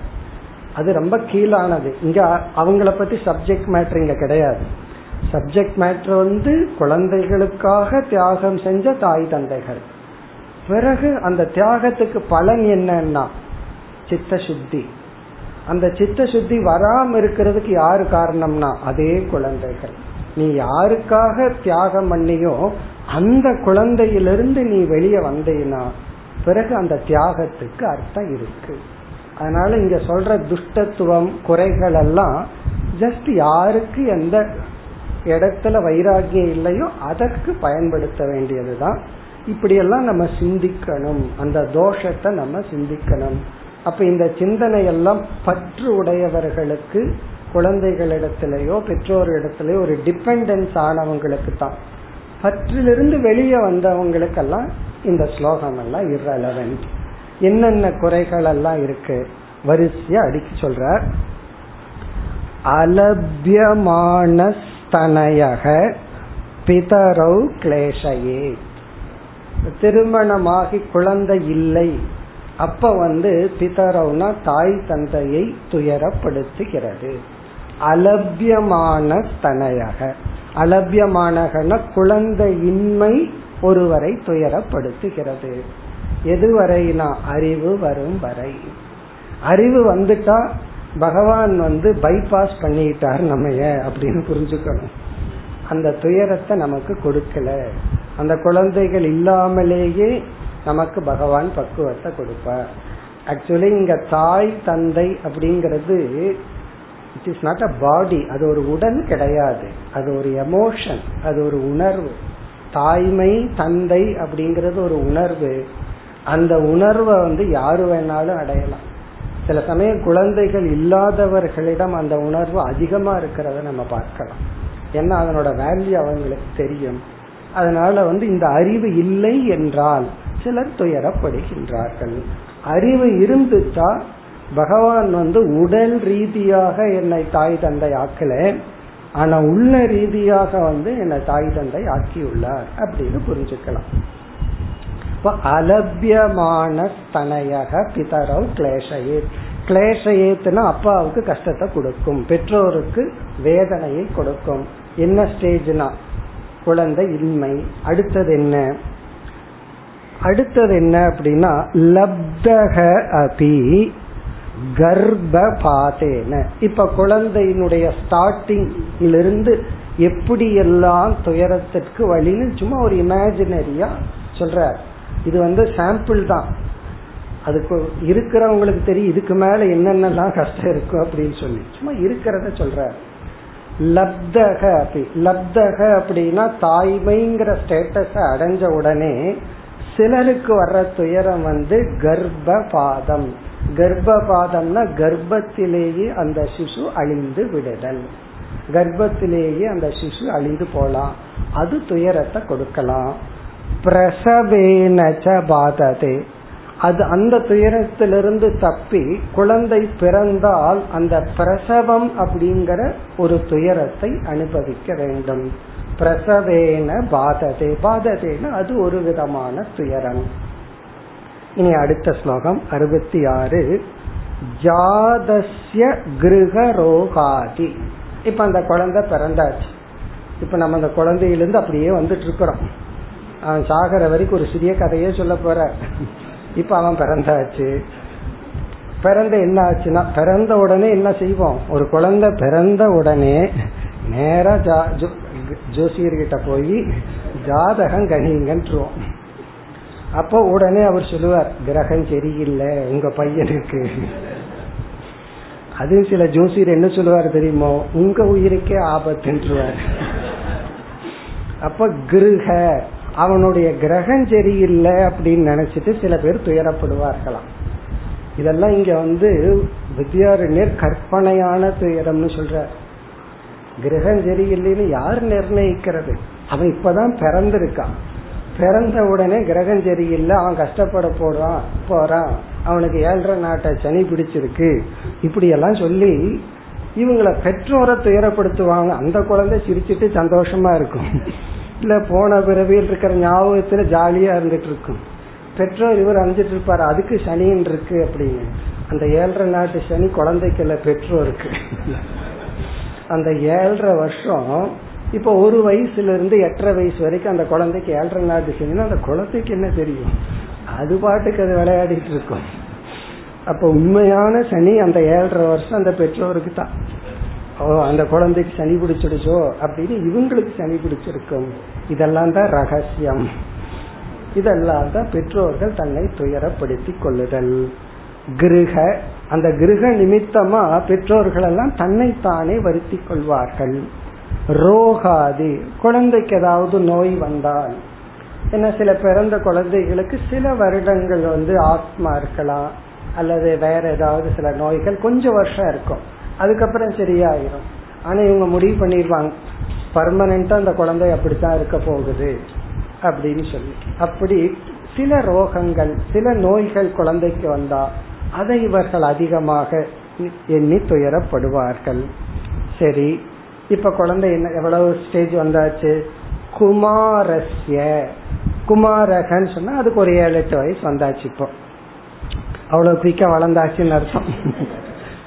அது ரொம்ப கீழானது இங்க அவங்கள பத்தி சப்ஜெக்ட் மேட்ரு இங்க கிடையாது சப்ஜெக்ட் மேட்ரு வந்து குழந்தைகளுக்காக தியாகம் செஞ்ச தாய் தந்தைகள் பிறகு அந்த தியாகத்துக்கு பலன் என்னன்னா சித்த சுத்தி அந்த சித்த சுத்தி வராம இருக்கிறதுக்கு யாரு காரணம்னா அதே குழந்தைகள் நீ யாருக்காக தியாகம் பண்ணியோ அந்த குழந்தையிலிருந்து நீ வெளியே வந்தீனா பிறகு அந்த தியாகத்துக்கு அர்த்தம் இருக்கு அதனால இங்க சொல்ற துஷ்டத்துவம் குறைகள் எல்லாம் ஜஸ்ட் யாருக்கு எந்த இடத்துல வைராகியம் இல்லையோ அதற்கு பயன்படுத்த வேண்டியதுதான் இப்படியெல்லாம் நம்ம சிந்திக்கணும் அந்த தோஷத்தை நம்ம சிந்திக்கணும் அப்ப இந்த சிந்தனை எல்லாம் பற்று உடையவர்களுக்கு குழந்தைகளிடத்திலேயோ பெற்றோரிடத்திலேயோ ஒரு டிபெண்டன்ஸ் ஆனவங்களுக்கு தான் பற்றிலிருந்து வெளியே வந்தவங்களுக்கெல்லாம் இந்த ஸ்லோகம் எல்லாம் இரலவன் என்னென்ன குறைகள் எல்லாம் இருக்கு வரிசையா அடிக்க சொல்ற அலபியமான பிதரௌ கிளேஷையே திருமணமாகி குழந்தை இல்லை அப்ப வந்து பிதரவுனா தாய் தந்தையை துயரப்படுத்துகிறது அலபியமான தனையக குழந்தை குழந்தையின்மை ஒருவரை துயரப்படுத்துகிறது எதுவரைனா அறிவு வரும் வரை அறிவு வந்துட்டா பகவான் வந்து பைபாஸ் பண்ணிட்டார் நம்ம அப்படின்னு புரிஞ்சுக்கணும் அந்த துயரத்தை நமக்கு கொடுக்கல அந்த குழந்தைகள் இல்லாமலேயே நமக்கு பகவான் பக்குவத்தை கொடுப்பார் ஆக்சுவலி இங்க தாய் தந்தை அப்படிங்கிறது it is not a body அது ஒரு உடல் கிடையாது அது ஒரு எமோஷன் அது ஒரு உணர்வு தாய்மை தந்தை அப்படிங்கிறது ஒரு உணர்வு அந்த உணர்வை வந்து யாரு வேணாலும் அடையலாம் சில சமயம் குழந்தைகள் இல்லாதவர்களிடம் அந்த உணர்வு அதிகமா இருக்கிறத நம்ம பார்க்கலாம் ஏன்னா அதனோட வேல்யூ அவங்களுக்கு தெரியும் அதனால வந்து இந்த அறிவு இல்லை என்றால் சிலர் துயரப்படுகின்றார்கள் அறிவு இருந்துச்சா பகவான் வந்து உடல் ரீதியாக என்னை தாய் தந்தை ஆக்கல ஆனா உள்ள ரீதியாக வந்து என்னை தாய் தந்தை ஆக்கியுள்ளார் அப்படின்னு புரிஞ்சுக்கலாம் இப்ப அலபியமான தனையக பிதரவ் கிளேஷயே கிளேஷயேத்துனா அப்பாவுக்கு கஷ்டத்தை கொடுக்கும் பெற்றோருக்கு வேதனையை கொடுக்கும் என்ன ஸ்டேஜ்னா குழந்தை இன்மை அடுத்தது என்ன அடுத்தது என்ன அப்படின்னா லப்தக அபி கர்ப்பாதேன இப்ப குழந்தையினுடைய ஸ்டார்டிங் இருந்து எப்படியெல்லாம் துயரத்திற்கு வழின்னு சும்மா ஒரு இமேஜினரியா சொல்ற இது வந்து சாம்பிள் தான் அதுக்கு இருக்கிறவங்களுக்கு தெரியும் இதுக்கு மேல என்னென்னலாம் கஷ்டம் இருக்கும் அப்படின்னு சொல்லி சும்மா இருக்கிறத சொல்ற லப்தக அப்படி லப்தக அப்படின்னா தாய்மைங்கிற ஸ்டேட்டஸ அடைஞ்ச உடனே சிலருக்கு வர்ற துயரம் வந்து பாதம் கர்ப்பபாதம்னா கர்ப்பத்திலேயே அந்த சிசு அழிந்து விடுதல் கர்ப்பத்திலேயே அந்த சிசு அழிந்து போலாம் அது துயரத்தை கொடுக்கலாம் பிரசவேனச்ச பாததே அது அந்த துயரத்திலிருந்து தப்பி குழந்தை பிறந்தால் அந்த பிரசவம் அப்படிங்கிற ஒரு துயரத்தை அனுபவிக்க வேண்டும் பிரசவேன பாததே பாததேன்னு அது ஒரு விதமான துயரம் இனி அடுத்த ஸ்லோகம் அறுபத்தி ஆறு ஜாதசிய கிரக ரோகாதி இப்ப அந்த குழந்தை பிறந்தாச்சு இப்ப நம்ம அந்த குழந்தையிலிருந்து அப்படியே வந்துட்டு இருக்கிறோம் அவன் சாகர வரைக்கும் ஒரு சிறிய கதையே சொல்ல போற இப்ப அவன் பிறந்தாச்சு பிறந்த என்ன ஆச்சுன்னா பிறந்த உடனே என்ன செய்வோம் ஒரு குழந்தை பிறந்த உடனே நேரா ஜோசியர்கிட்ட போய் ஜாதகம் கணிங்கன்றுவோம் அப்ப உடனே அவர் சொல்லுவார் கிரகம் சரியில்லை உங்க பையனுக்கு அது சில ஜோசியர் என்ன சொல்லுவார் தெரியுமோ உங்க உயிருக்கே ஆபத்துன்றுவார் அப்ப கிரக அவனுடைய கிரகம் சரியில்லை அப்படின்னு நினைச்சிட்டு சில பேர் துயரப்படுவார்களாம் இதெல்லாம் இங்க வந்து வித்யாரண்யர் கற்பனையான துயரம்னு சொல்ற கிரகம் சரியில்லைன்னு யார் நிர்ணயிக்கிறது அவன் இப்பதான் பிறந்திருக்கான் பிறந்த உடனே கிரகம் சரியில்லை அவன் கஷ்டப்பட போறான் போறான் அவனுக்கு ஏழரை நாட்டை சனி பிடிச்சிருக்கு இப்படி எல்லாம் சொல்லி இவங்களை பெற்றோரை துயரப்படுத்துவாங்க அந்த குழந்தை சிரிச்சிட்டு சந்தோஷமா இருக்கும் இல்ல போன பிறவியில் இருக்கிற ஞாபகத்துல ஜாலியா இருந்துட்டு இருக்கும் பெற்றோர் இவர் அறிஞ்சிட்டு இருப்பாரு அதுக்கு சனின்னு இருக்கு அப்படின்னு அந்த ஏழரை நாட்டு சனி குழந்தைக்கு இல்ல பெற்றோருக்கு அந்த ஏழரை வருஷம் இப்போ ஒரு வயசுல இருந்து எட்டரை வயசு வரைக்கும் அந்த குழந்தைக்கு ஏழரை செஞ்சுன்னா அந்த குழந்தைக்கு என்ன தெரியும் அது பாட்டுக்கு அது விளையாடிட்டு இருக்கும் அப்ப உண்மையான சனி அந்த ஏழரை வருஷம் அந்த பெற்றோருக்கு தான் ஓ அந்த குழந்தைக்கு சனி பிடிச்சிடுச்சோ அப்படின்னு இவங்களுக்கு சனி பிடிச்சிருக்கும் இதெல்லாம் தான் ரகசியம் இதெல்லாம் தான் பெற்றோர்கள் தன்னை துயரப்படுத்தி கொள்ளுதல் கிரக அந்த கிரக நிமித்தமா பெற்றோர்கள் எல்லாம் தன்னைத்தானே வருத்தி கொள்வார்கள் ரோகாதி குழந்தைக்கு ஏதாவது நோய் வந்தால் என்ன சில பிறந்த குழந்தைகளுக்கு சில வருடங்கள் வந்து ஆத்மா இருக்கலாம் அல்லது வேற ஏதாவது சில நோய்கள் கொஞ்சம் வருஷம் இருக்கும் அதுக்கப்புறம் சரியாயிரும் ஆனா இவங்க முடிவு பண்ணிடுவாங்க பர்மனண்டா அந்த குழந்தை அப்படித்தான் இருக்க போகுது அப்படின்னு சொல்லி அப்படி சில ரோகங்கள் சில நோய்கள் குழந்தைக்கு வந்தா அதை இவர்கள் அதிகமாக எண்ணி துயரப்படுவார்கள் சரி இப்ப குழந்தை என்ன எவ்வளவு ஸ்டேஜ் வந்தாச்சு குமாரஸ்ய குமாரகன்னு சொன்னா அதுக்கு ஒரு ஏழு எட்டு வயசு வந்தாச்சு இப்போ அவ்வளவு குயிக்கா வளர்ந்தாச்சுன்னு அர்த்தம்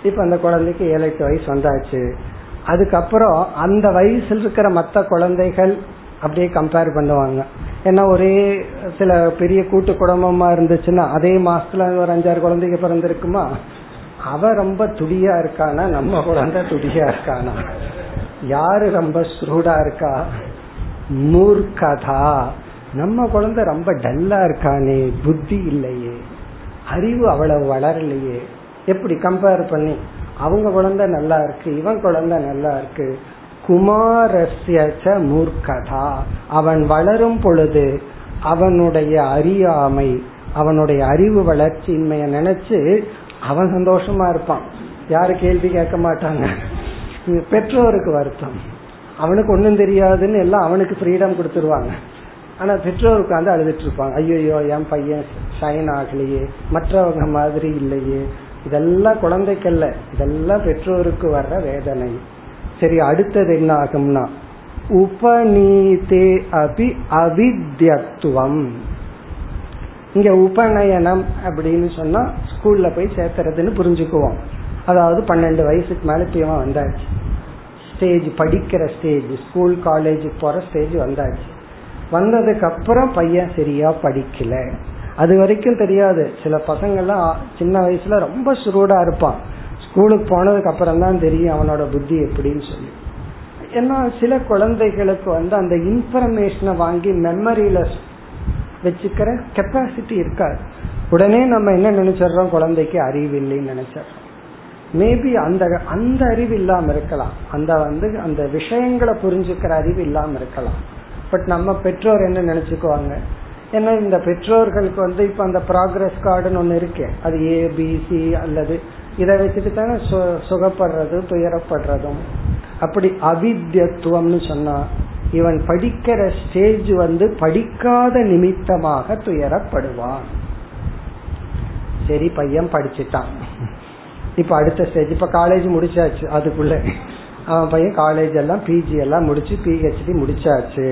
இப்ப அந்த குழந்தைக்கு ஏழு எட்டு வயசு வந்தாச்சு அதுக்கப்புறம் அந்த வயசுல இருக்கிற மற்ற குழந்தைகள் அப்படியே கம்பேர் பண்ணுவாங்க ஏன்னா ஒரே சில பெரிய கூட்டு குடும்பமா இருந்துச்சுன்னா அதே மாசத்துல ஒரு அஞ்சாறு குழந்தைங்க பிறந்திருக்குமா அவ ரொம்ப துடியா இருக்கானா நம்ம குழந்தை துடியா இருக்கானா யாரு ரொம்ப ஸ்ரூடா இருக்கா மூர்க்கதா நம்ம குழந்தை ரொம்ப டல்லா இருக்கானே புத்தி இல்லையே அறிவு அவ்வளவு வளரலையே எப்படி கம்பேர் பண்ணி அவங்க குழந்தை நல்லா இருக்கு இவன் குழந்தை நல்லா இருக்கு குமாரஸ்யச்ச மூர்க்கதா அவன் வளரும் பொழுது அவனுடைய அறியாமை அவனுடைய அறிவு வளர்ச்சியின்மையை நினைச்சு அவன் சந்தோஷமா இருப்பான் யாரு கேள்வி கேட்க மாட்டாங்க பெற்றோருக்கு வருத்தம் அவனுக்கு ஒன்றும் தெரியாதுன்னு எல்லாம் அவனுக்கு ஃப்ரீடம் கொடுத்துருவாங்க ஆனா பெற்றோர் வந்து அழுதுட்டு இருப்பாங்க ஐயோயோ என் பையன் ஷைன் ஆகலையே மற்றவங்க மாதிரி இல்லையே இதெல்லாம் குழந்தைக்கல்ல இதெல்லாம் பெற்றோருக்கு வர்ற வேதனை சரி அடுத்தது என்ன ஆகும்னா உபநீதே அபி அவித்யத்துவம் இங்க உபநயனம் அப்படின்னு சொன்னா ஸ்கூல்ல போய் சேர்த்துறதுன்னு புரிஞ்சுக்குவோம் அதாவது பன்னெண்டு வயசுக்கு மேல இப்ப வந்தாச்சு ஸ்டேஜ் படிக்கிற ஸ்டேஜ் ஸ்கூல் காலேஜ் போற ஸ்டேஜ் வந்தாச்சு வந்ததுக்கு அப்புறம் பையன் சரியா படிக்கல அது வரைக்கும் தெரியாது சில பசங்கள்லாம் சின்ன வயசுல ரொம்ப சுருடா இருப்பான் ஸ்கூலுக்கு போனதுக்கு அப்புறம் தான் தெரியும் அவனோட புத்தி எப்படின்னு சொல்லி ஏன்னா சில குழந்தைகளுக்கு வந்து அந்த இன்ஃபர்மேஷனை வாங்கி மெமரியில வச்சுக்கிற கெப்பாசிட்டி இருக்காது உடனே நம்ம என்ன நினைச்சிடறோம் குழந்தைக்கு அறிவு இல்லைன்னு நினைச்சிடறோம் மேபி அந்த அந்த அறிவு இல்லாம இருக்கலாம் அந்த வந்து அந்த விஷயங்களை புரிஞ்சுக்கிற அறிவு இல்லாம இருக்கலாம் பட் நம்ம பெற்றோர் என்ன நினைச்சுக்குவாங்க ஏன்னா இந்த பெற்றோர்களுக்கு வந்து இப்ப அந்த ப்ராக்ரஸ் கார்டுன்னு ஒண்ணு இருக்கு அது ஏ பிசி அல்லது இதை வச்சுட்டு தானே சுகப்படுறது துயரப்படுறதும் அப்படி அவித்தியத்துவம்னு சொன்னா இவன் படிக்கிற ஸ்டேஜ் வந்து படிக்காத நிமித்தமாக துயரப்படுவான் சரி பையன் படிச்சுட்டான் இப்ப அடுத்த ஸ்டேஜ் இப்ப காலேஜ் முடிச்சாச்சு அதுக்குள்ள அவன் பையன் காலேஜ் எல்லாம் பிஜி எல்லாம் முடிச்சு பிஹெச்டி முடிச்சாச்சு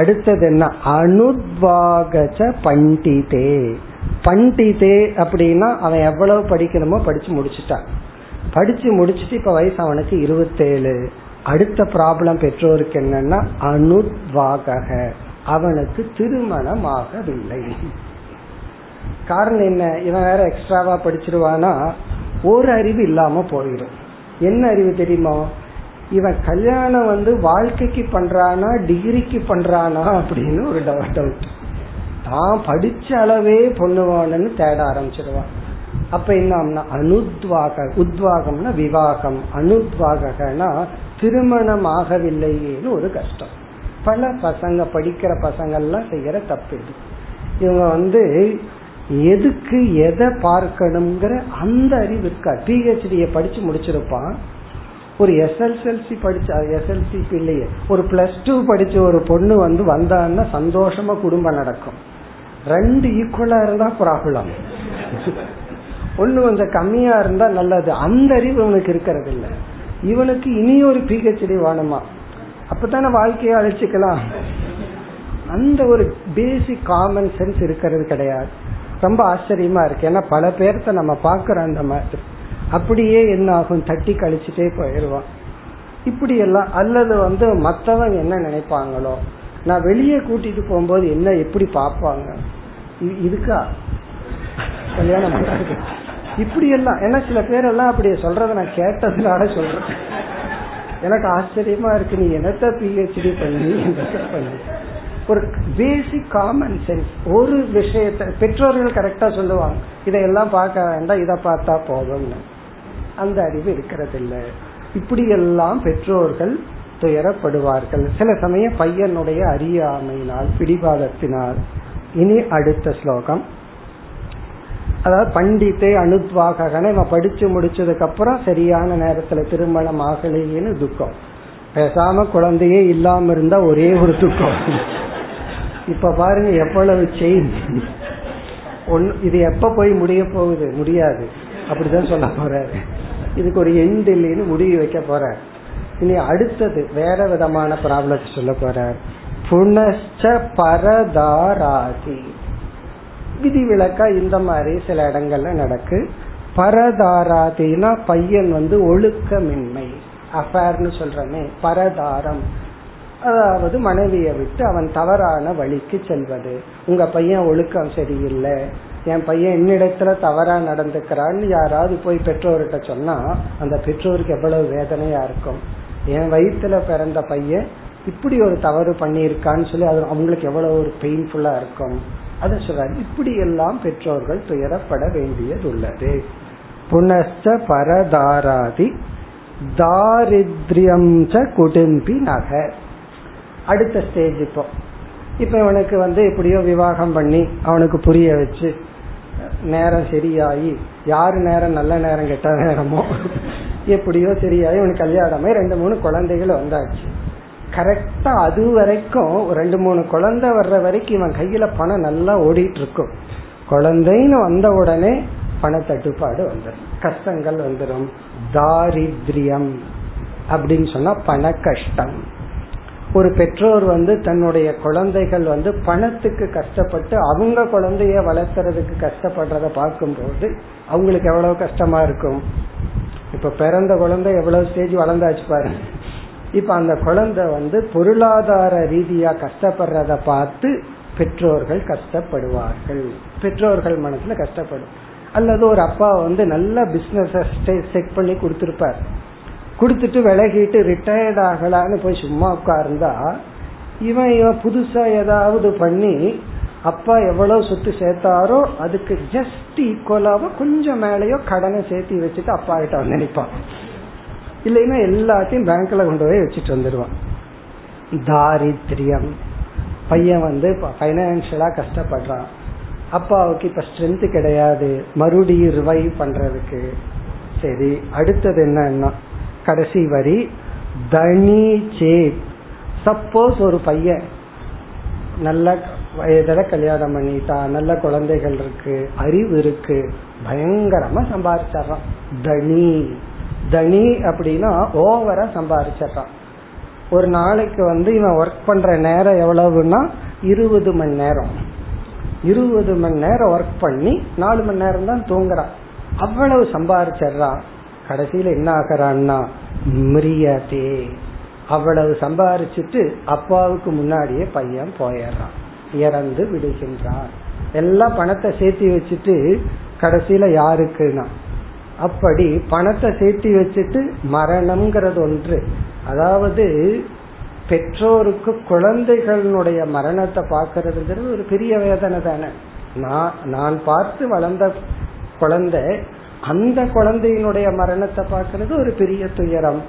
அடுத்தது என்ன அனுத்வாகச்ச பண்டிதே பண்டிதே அப்படின்னா அவன் எவ்வளவு படிக்கணுமோ படிச்சு முடிச்சுட்டான் படிச்சு முடிச்சுட்டு இப்ப வயசு அவனுக்கு இருபத்தேழு அடுத்த ப்ராப்ளம் பெற்றோருக்கு என்னன்னா அனுத்வாக அவனுக்கு திருமணமாகவில்லை காரணம் என்ன இவன் வேற எக்ஸ்ட்ராவா படிச்சிருவானா ஒரு அறிவு இல்லாம போயிடும் என்ன அறிவு தெரியுமா இவன் கல்யாணம் வந்து வாழ்க்கைக்கு பண்றானா டிகிரிக்கு பண்றானா அப்படின்னு ஒரு டவுட் தான் படிச்ச அளவே பொண்ணுவானன்னு தேட ஆரம்பிச்சிருவான் அப்ப என்ன அனுத்வாக உத்வாகம்னா விவாகம் அனுத்வாகனா திருமணம் ஆகவில்லையேன்னு ஒரு கஷ்டம் பல பசங்க படிக்கிற பசங்கள்லாம் செய்யற தப்பு இது இவங்க வந்து எதுக்கு எதை பார்க்கணுங்கிற அந்த அறிவு இருக்கா பிஹெச்டியை படிச்சு முடிச்சிருப்பான் ஒரு எஸ்எல்எல்சி படிச்ச எஸ்எல்சி இல்லையே ஒரு பிளஸ் டூ படிச்ச ஒரு பொண்ணு வந்து வந்தான்னா சந்தோஷமா குடும்பம் நடக்கும் ரெண்டு ஈக்குவலா இருந்தா ப்ராப்ளம் ஒண்ணு கொஞ்சம் கம்மியா இருந்தா நல்லது அந்த அறிவு இவனுக்கு இருக்கிறது இல்ல இவனுக்கு இனி ஒரு பிஹெச்டி வேணுமா அப்பதானே வாழ்க்கையை அழைச்சிக்கலாம் அந்த ஒரு பேசிக் காமன் சென்ஸ் இருக்கிறது கிடையாது ரொம்ப ஆச்சரியமா இருக்கு ஏன்னா பல பேர்த்த நம்ம பாக்குறோம் அந்த மாதிரி அப்படியே என்ன ஆகும் தட்டி கழிச்சுட்டே போயிடுவான் இப்படி எல்லாம் அல்லது வந்து மற்றவங்க என்ன நினைப்பாங்களோ நான் வெளியே கூட்டிட்டு போகும்போது என்ன எப்படி பார்ப்பாங்க இதுக்கா கல்யாணம் இப்படி எல்லாம் ஏன்னா சில பேரெல்லாம் அப்படி சொல்றத நான் கேட்டதுனால சொல்றேன் எனக்கு ஆச்சரியமா இருக்கு நீ என்னத்த பிஹெச்டி பண்ணி பண்ணி ஒரு பேசிக் காமன் சென்ஸ் ஒரு விஷயத்த பெற்றோர்கள் கரெக்டா சொல்லுவாங்க இதையெல்லாம் பார்க்க வேண்டாம் இதை பார்த்தா போதும்னு அந்த அறிவு இருக்கிறது இல்லை இப்படியெல்லாம் பெற்றோர்கள் துயரப்படுவார்கள் சில சமயம் பையனுடைய அறியாமையினால் பிடிவாதத்தினால் இனி அடுத்த ஸ்லோகம் அதாவது பண்டித்தே அனுத்வாகன இவன் படிச்சு முடிச்சதுக்கு அப்புறம் சரியான நேரத்துல திருமணம் ஆகலையேன்னு துக்கம் பேசாம குழந்தையே இல்லாம இருந்தா ஒரே ஒரு துக்கம் இப்ப பாருங்க எவ்வளவு ஒன் இது எப்ப போய் முடிய போகுது முடியாது அப்படிதான் சொல்ல போற இதுக்கு ஒரு எண்ட் இல்லைன்னு முடிவு வைக்க போற இனி அடுத்தது வேற விதமான ப்ராப்ளம் சொல்ல போற புனச்ச பரதாராதி விதிவிலக்கா இந்த மாதிரி சில இடங்கள்ல நடக்கு பரதாராதினா பையன் வந்து ஒழுக்கமின்மை அஃபேர்னு சொல்றமே பரதாரம் அதாவது மனைவியை விட்டு அவன் தவறான வழிக்கு செல்வது உங்க பையன் ஒழுக்கம் சரியில்லை என் பையன் என்னிடத்துல தவறா நடந்துக்கிறான்னு யாராவது போய் பெற்றோர்கிட்ட சொன்னா அந்த பெற்றோருக்கு எவ்வளவு வேதனையா இருக்கும் என் வயிற்றுல பிறந்த பையன் இப்படி ஒரு தவறு பண்ணியிருக்கான்னு சொல்லி அது அவங்களுக்கு எவ்வளவு ஒரு பெயின்ஃபுல்லா இருக்கும் அதை சொல்ற இப்படி எல்லாம் பெற்றோர்கள் துயரப்பட வேண்டியது உள்ளது புனஸ்த பரதாராதி தாரித்யம் குடும்பி நகர் அடுத்த ஸ்டேஜ் இப்போ இப்போ இவனுக்கு வந்து எப்படியோ விவாகம் பண்ணி அவனுக்கு புரிய வச்சு நேரம் சரியாகி யாரு நேரம் நல்ல நேரம் கெட்ட நேரமோ எப்படியோ சரியாகி இவனுக்கு கல்யாணமே ரெண்டு மூணு குழந்தைகள் வந்தாச்சு கரெக்டா அது வரைக்கும் ரெண்டு மூணு குழந்தை வர்ற வரைக்கும் இவன் கையில பணம் நல்லா ஓடிட்டு இருக்கும் குழந்தைன்னு வந்த உடனே பண தட்டுப்பாடு வந்துடும் கஷ்டங்கள் வந்துடும் தாரித்யம் அப்படின்னு சொன்னா பண கஷ்டம் ஒரு பெற்றோர் வந்து தன்னுடைய குழந்தைகள் வந்து பணத்துக்கு கஷ்டப்பட்டு அவங்க குழந்தைய வளர்த்துறதுக்கு கஷ்டப்படுறத பார்க்கும்போது அவங்களுக்கு எவ்வளவு கஷ்டமா இருக்கும் இப்ப பிறந்த குழந்தை எவ்வளவு ஸ்டேஜ் வளர்ந்தாச்சு பாருங்க இப்ப அந்த குழந்தை வந்து பொருளாதார ரீதியா கஷ்டப்படுறத பார்த்து பெற்றோர்கள் கஷ்டப்படுவார்கள் பெற்றோர்கள் மனசுல கஷ்டப்படும் அல்லது ஒரு அப்பா வந்து நல்ல பிசினஸ் செட் பண்ணி கொடுத்திருப்பார் கொடுத்துட்டு விலகிட்டு ரிட்டையர்ட் ஆகலான்னு போய் சும்மா உட்கார்ந்தா இவன் இவன் புதுசா ஏதாவது பண்ணி அப்பா எவ்வளவு சொத்து சேர்த்தாரோ அதுக்கு ஜஸ்ட் ஈக்குவலாவோ கொஞ்சம் மேலேயோ கடனை சேர்த்து வச்சுட்டு அப்பா கிட்ட வந்து நினைப்பான் இல்லைன்னா எல்லாத்தையும் பேங்க்ல கொண்டு போய் வச்சுட்டு வந்துடுவான் தாரித்ரியம் பையன் வந்து பைனான்சியலா கஷ்டப்படுறான் அப்பாவுக்கு இப்ப ஸ்ட்ரென்த் கிடையாது மறுபடியும் ரிவைவ் பண்றதுக்கு சரி அடுத்தது என்னன்னா கடைசி வரி தனி சேத் சப்போஸ் ஒரு பையன் நல்ல வயதில் கல்யாணம் பண்ணிட்டான் நல்ல குழந்தைகள் இருக்கு அறிவு இருக்கு பயங்கரமா சம்பாதிச்சிடறான் தனி தனி அப்படின்னா ஓவரா சம்பாதிச்சிடறான் ஒரு நாளைக்கு வந்து இவன் ஒர்க் பண்ற நேரம் எவ்வளவுன்னா இருபது மணி நேரம் இருபது மணி நேரம் ஒர்க் பண்ணி நாலு மணி நேரம் தான் தூங்குறான் அவ்வளவு சம்பாதிச்சிடறான் கடைசியில என்ன ஆகிறான்னா மிரியதே அவ்வளவு சம்பாரிச்சுட்டு அப்பாவுக்கு முன்னாடியே பையன் போயிடுறான் இறந்து விடுகின்றான் எல்லா பணத்தை சேர்த்து வச்சுட்டு கடைசியில யாருக்குன்னா அப்படி பணத்தை சேர்த்து வச்சுட்டு மரணம்ங்கிறது ஒன்று அதாவது பெற்றோருக்கு குழந்தைகளுடைய மரணத்தை பார்க்கறதுங்கிறது ஒரு பெரிய வேதனை தானே நான் நான் பார்த்து வளர்ந்த குழந்தை அந்த குழந்தையினுடைய மரணத்தை பார்க்கறது ஒரு பெரிய துயரம்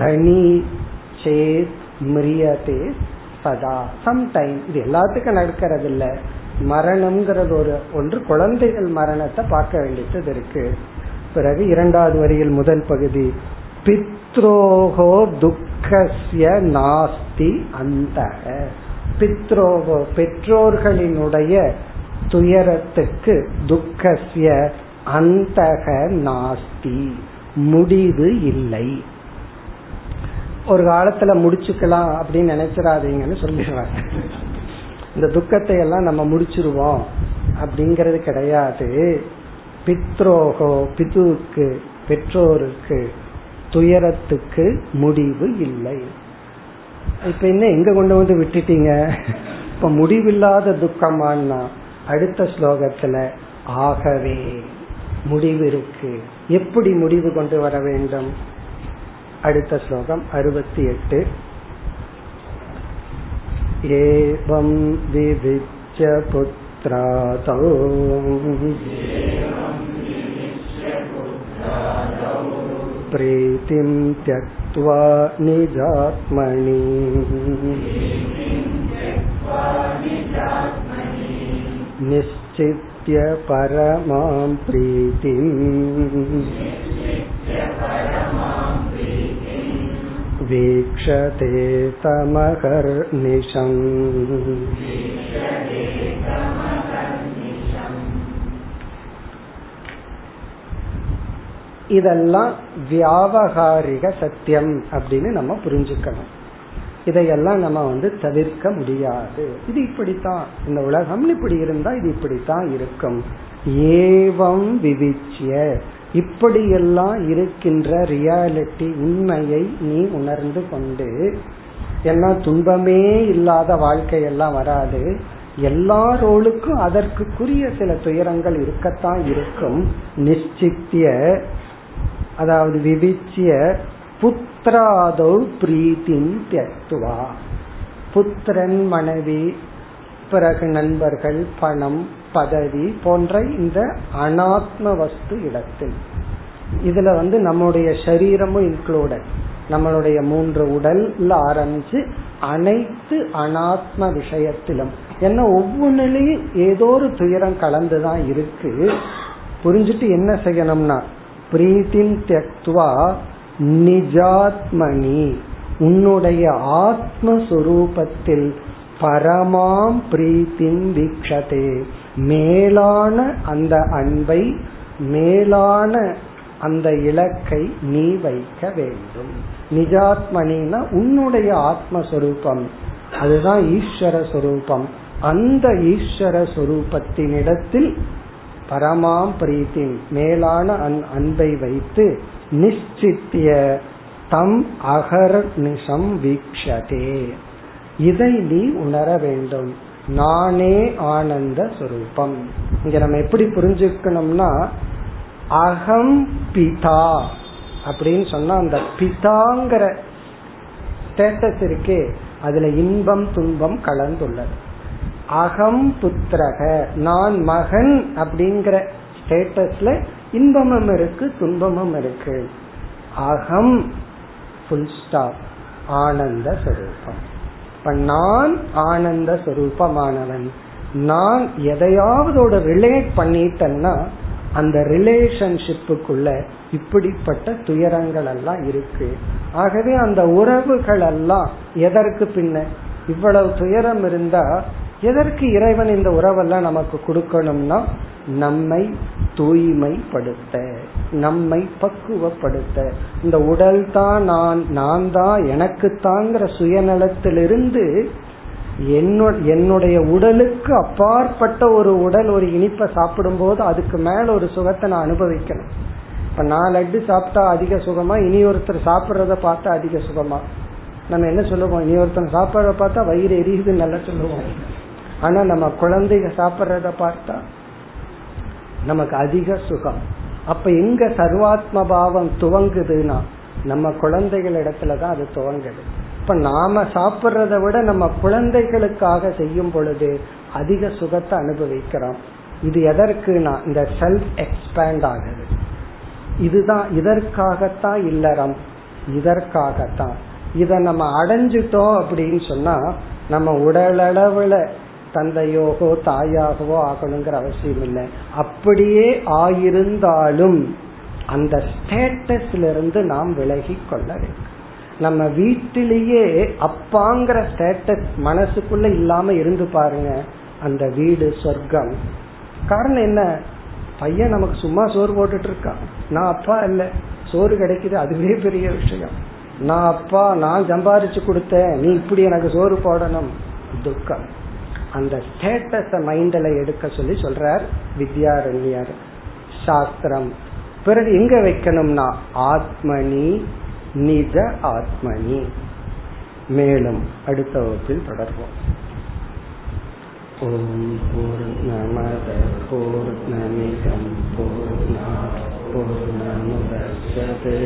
தனி மிரியதே சதா சம்டைம் இது எல்லாத்துக்கும் நடக்கிறது இல்ல மரணம்ங்கிறது ஒரு ஒன்று குழந்தைகள் மரணத்தை பார்க்க வேண்டியது இருக்கு பிறகு இரண்டாவது வரியில் முதல் பகுதி பித்ரோகோ துக்கசிய நாஸ்தி அந்த பித்ரோகோ பெற்றோர்களினுடைய துயரத்துக்கு துக்கசிய அந்தக நாஸ்தி முடிவு இல்லை ஒரு காலத்துல முடிச்சுக்கலாம் அப்படின்னு நினைச்சிடாதீங்கன்னு சொல்லிடுறாங்க இந்த துக்கத்தை எல்லாம் நம்ம முடிச்சிருவோம் அப்படிங்கறது கிடையாது பித்ரோகோ பிதுவுக்கு பெற்றோருக்கு துயரத்துக்கு முடிவு இல்லை இப்ப என்ன எங்க கொண்டு வந்து விட்டுட்டீங்க இப்ப முடிவில்லாத துக்கமானா அடுத்த ஸ்லோகத்துல ஆகவே முடிவு இருக்கு எப்படி முடிவு கொண்டு வர வேண்டும் அடுத்த ஸ்லோகம் அறுபத்தி எட்டு एवं विविच्य पुत्रातौ प्रीतिं त्यक्त्वा निजात्मनि निश्चित् பரமாம் परमां प्रीतिम् वीक्षते நிஷம் இதெல்லாம் வியாபகாரிக சத்தியம் அப்படின்னு நம்ம புரிஞ்சுக்கணும் இதையெல்லாம் நம்ம வந்து தவிர்க்க முடியாது இது இப்படித்தான் இந்த உலகம் இப்படி இருந்தா இது இப்படித்தான் இருக்கும் ஏவம் விவிச்சிய இப்படியெல்லாம் இருக்கின்ற ரியாலிட்டி உண்மையை நீ உணர்ந்து கொண்டு எல்லாம் துன்பமே இல்லாத வாழ்க்கையெல்லாம் வராது எல்லா ரோலுக்கும் அதற்குரிய சில துயரங்கள் இருக்கத்தான் இருக்கும் நிச்சித்திய அதாவது விவிச்சிய புத் புத்திராதோ பிரீத்தின் தியக்துவா புத்திரன் மனைவி பிறகு நண்பர்கள் பணம் பதவி போன்ற இந்த அனாத்ம வஸ்து இடத்தில் இதுல வந்து நம்முடைய சரீரமும் இன்க்ளூடட் நம்மளுடைய மூன்று உடல்ல ஆரம்பிச்சு அனைத்து அனாத்ம விஷயத்திலும் ஏன்னா ஒவ்வொன்றிலையும் ஏதோ ஒரு துயரம் கலந்துதான் இருக்கு புரிஞ்சுட்டு என்ன செய்யணும்னா பிரீத்தின் தியக்துவா நிஜாத்மனி உன்னுடைய ஆத்மஸ்வரூபத்தில் பரமாம் பிரீத்தின் தீட்சதே மேலான அந்த அன்பை மேலான அந்த இலக்கை நீ வைக்க வேண்டும் நிஜாத்மனா உன்னுடைய ஆத்மஸ்வரூபம் அதுதான் ஈஸ்வர சொரூபம் அந்த ஈஸ்வர சொரூபத்தினிடத்தில் பரமாம் பிரீத்தின் மேலான அன்பை வைத்து நிச்சித்திய தம் அகர் நிஷம் வீக்ஷதே இதை நீ உணர வேண்டும் நானே ஆனந்த சுரூபம் இங்க நம்ம எப்படி புரிஞ்சுக்கணும்னா அகம் பிதா அப்படின்னு சொன்னா அந்த பிதாங்கிற ஸ்டேட்டஸ் இருக்கே அதுல இன்பம் துன்பம் கலந்துள்ளது அகம் புத்திரக நான் மகன் அப்படிங்கிற ஸ்டேட்டஸ்ல இன்பமும் இருக்கு துன்பமும் இருக்கு அகம் புல் ஸ்டாப் ஆனந்த சுரூபம் இப்ப நான் ஆனந்த சுரூபமானவன் நான் எதையாவது ரிலேட் பண்ணிட்டேன்னா அந்த ரிலேஷன்ஷிப்புக்குள்ள இப்படிப்பட்ட துயரங்கள் எல்லாம் இருக்கு ஆகவே அந்த உறவுகள் எல்லாம் எதற்கு பின்ன இவ்வளவு துயரம் இருந்தா எதற்கு இறைவன் இந்த உறவெல்லாம் நமக்கு கொடுக்கணும்னா நம்மை தூய்மைப்படுத்த நம்மை பக்குவப்படுத்த இந்த உடல் தான் நான் நான் தான் எனக்கு தாங்கிற சுயநலத்திலிருந்து என்னுடைய உடலுக்கு அப்பாற்பட்ட ஒரு உடல் ஒரு இனிப்பை சாப்பிடும்போது அதுக்கு மேல ஒரு சுகத்தை நான் அனுபவிக்கணும் இப்ப நான் லட்டு சாப்பிட்டா அதிக சுகமா இனி ஒருத்தர் சாப்பிட்றத பார்த்தா அதிக சுகமா நம்ம என்ன சொல்லுவோம் இனி ஒருத்தன் சாப்பிட்றத பார்த்தா வயிறு எரியுது நல்லா சொல்லுவோம் ஆனா நம்ம குழந்தைக சாப்பிட்றத பார்த்தா நமக்கு அதிக சுகம் அப்ப எங்க சர்வாத்ம பாவம் துவங்குதுன்னா நம்ம குழந்தைகள் இடத்துலதான் அது துவங்குது இப்ப நாம சாப்பிட்றத விட நம்ம குழந்தைகளுக்காக செய்யும் பொழுது அதிக சுகத்தை அனுபவிக்கிறோம் இது எதற்குனா இந்த செல்ஃப் எக்ஸ்பேண்ட் ஆகுது இதுதான் இதற்காகத்தான் இல்லறம் இதற்காகத்தான் இத நம்ம அடைஞ்சிட்டோம் அப்படின்னு சொன்னா நம்ம உடலளவுல தந்தையோகோ தாயாகவோ ஆகணுங்கிற அவசியம் இல்லை அப்படியே ஆயிருந்தாலும் அந்த ஸ்டேட்டஸ்ல இருந்து நாம் விலகி கொள்ள வேண்டும் நம்ம வீட்டிலேயே அப்பாங்கிற ஸ்டேட்டஸ் மனசுக்குள்ள இல்லாம இருந்து பாருங்க அந்த வீடு சொர்க்கம் காரணம் என்ன பையன் நமக்கு சும்மா சோறு போட்டுட்டு இருக்கான் நான் அப்பா இல்ல சோறு கிடைக்குது அதுவே பெரிய விஷயம் நான் அப்பா நான் சம்பாரிச்சு கொடுத்தேன் நீ இப்படி எனக்கு சோறு போடணும் துக்கம் அந்த ஸ்டேட்டஸ மைண்ட்ல எடுக்க சொல்லி சொல்றார் வித்யாரண்யர் சாஸ்திரம் பிறகு எங்க வைக்கணும்னா ஆத்மனி நித ஆத்மனி மேலும் அடுத்த வகுப்பில் தொடர்வோம் ஓம் போர் பூர்ணமிதம் போர் பூர்ணமுதச்சதே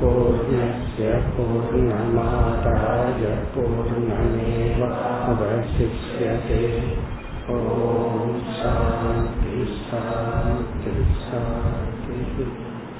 पूर्णस्य पूर्णमादाय पूर्णमेव अवशिष्यते ॐ शान्ति शान्ति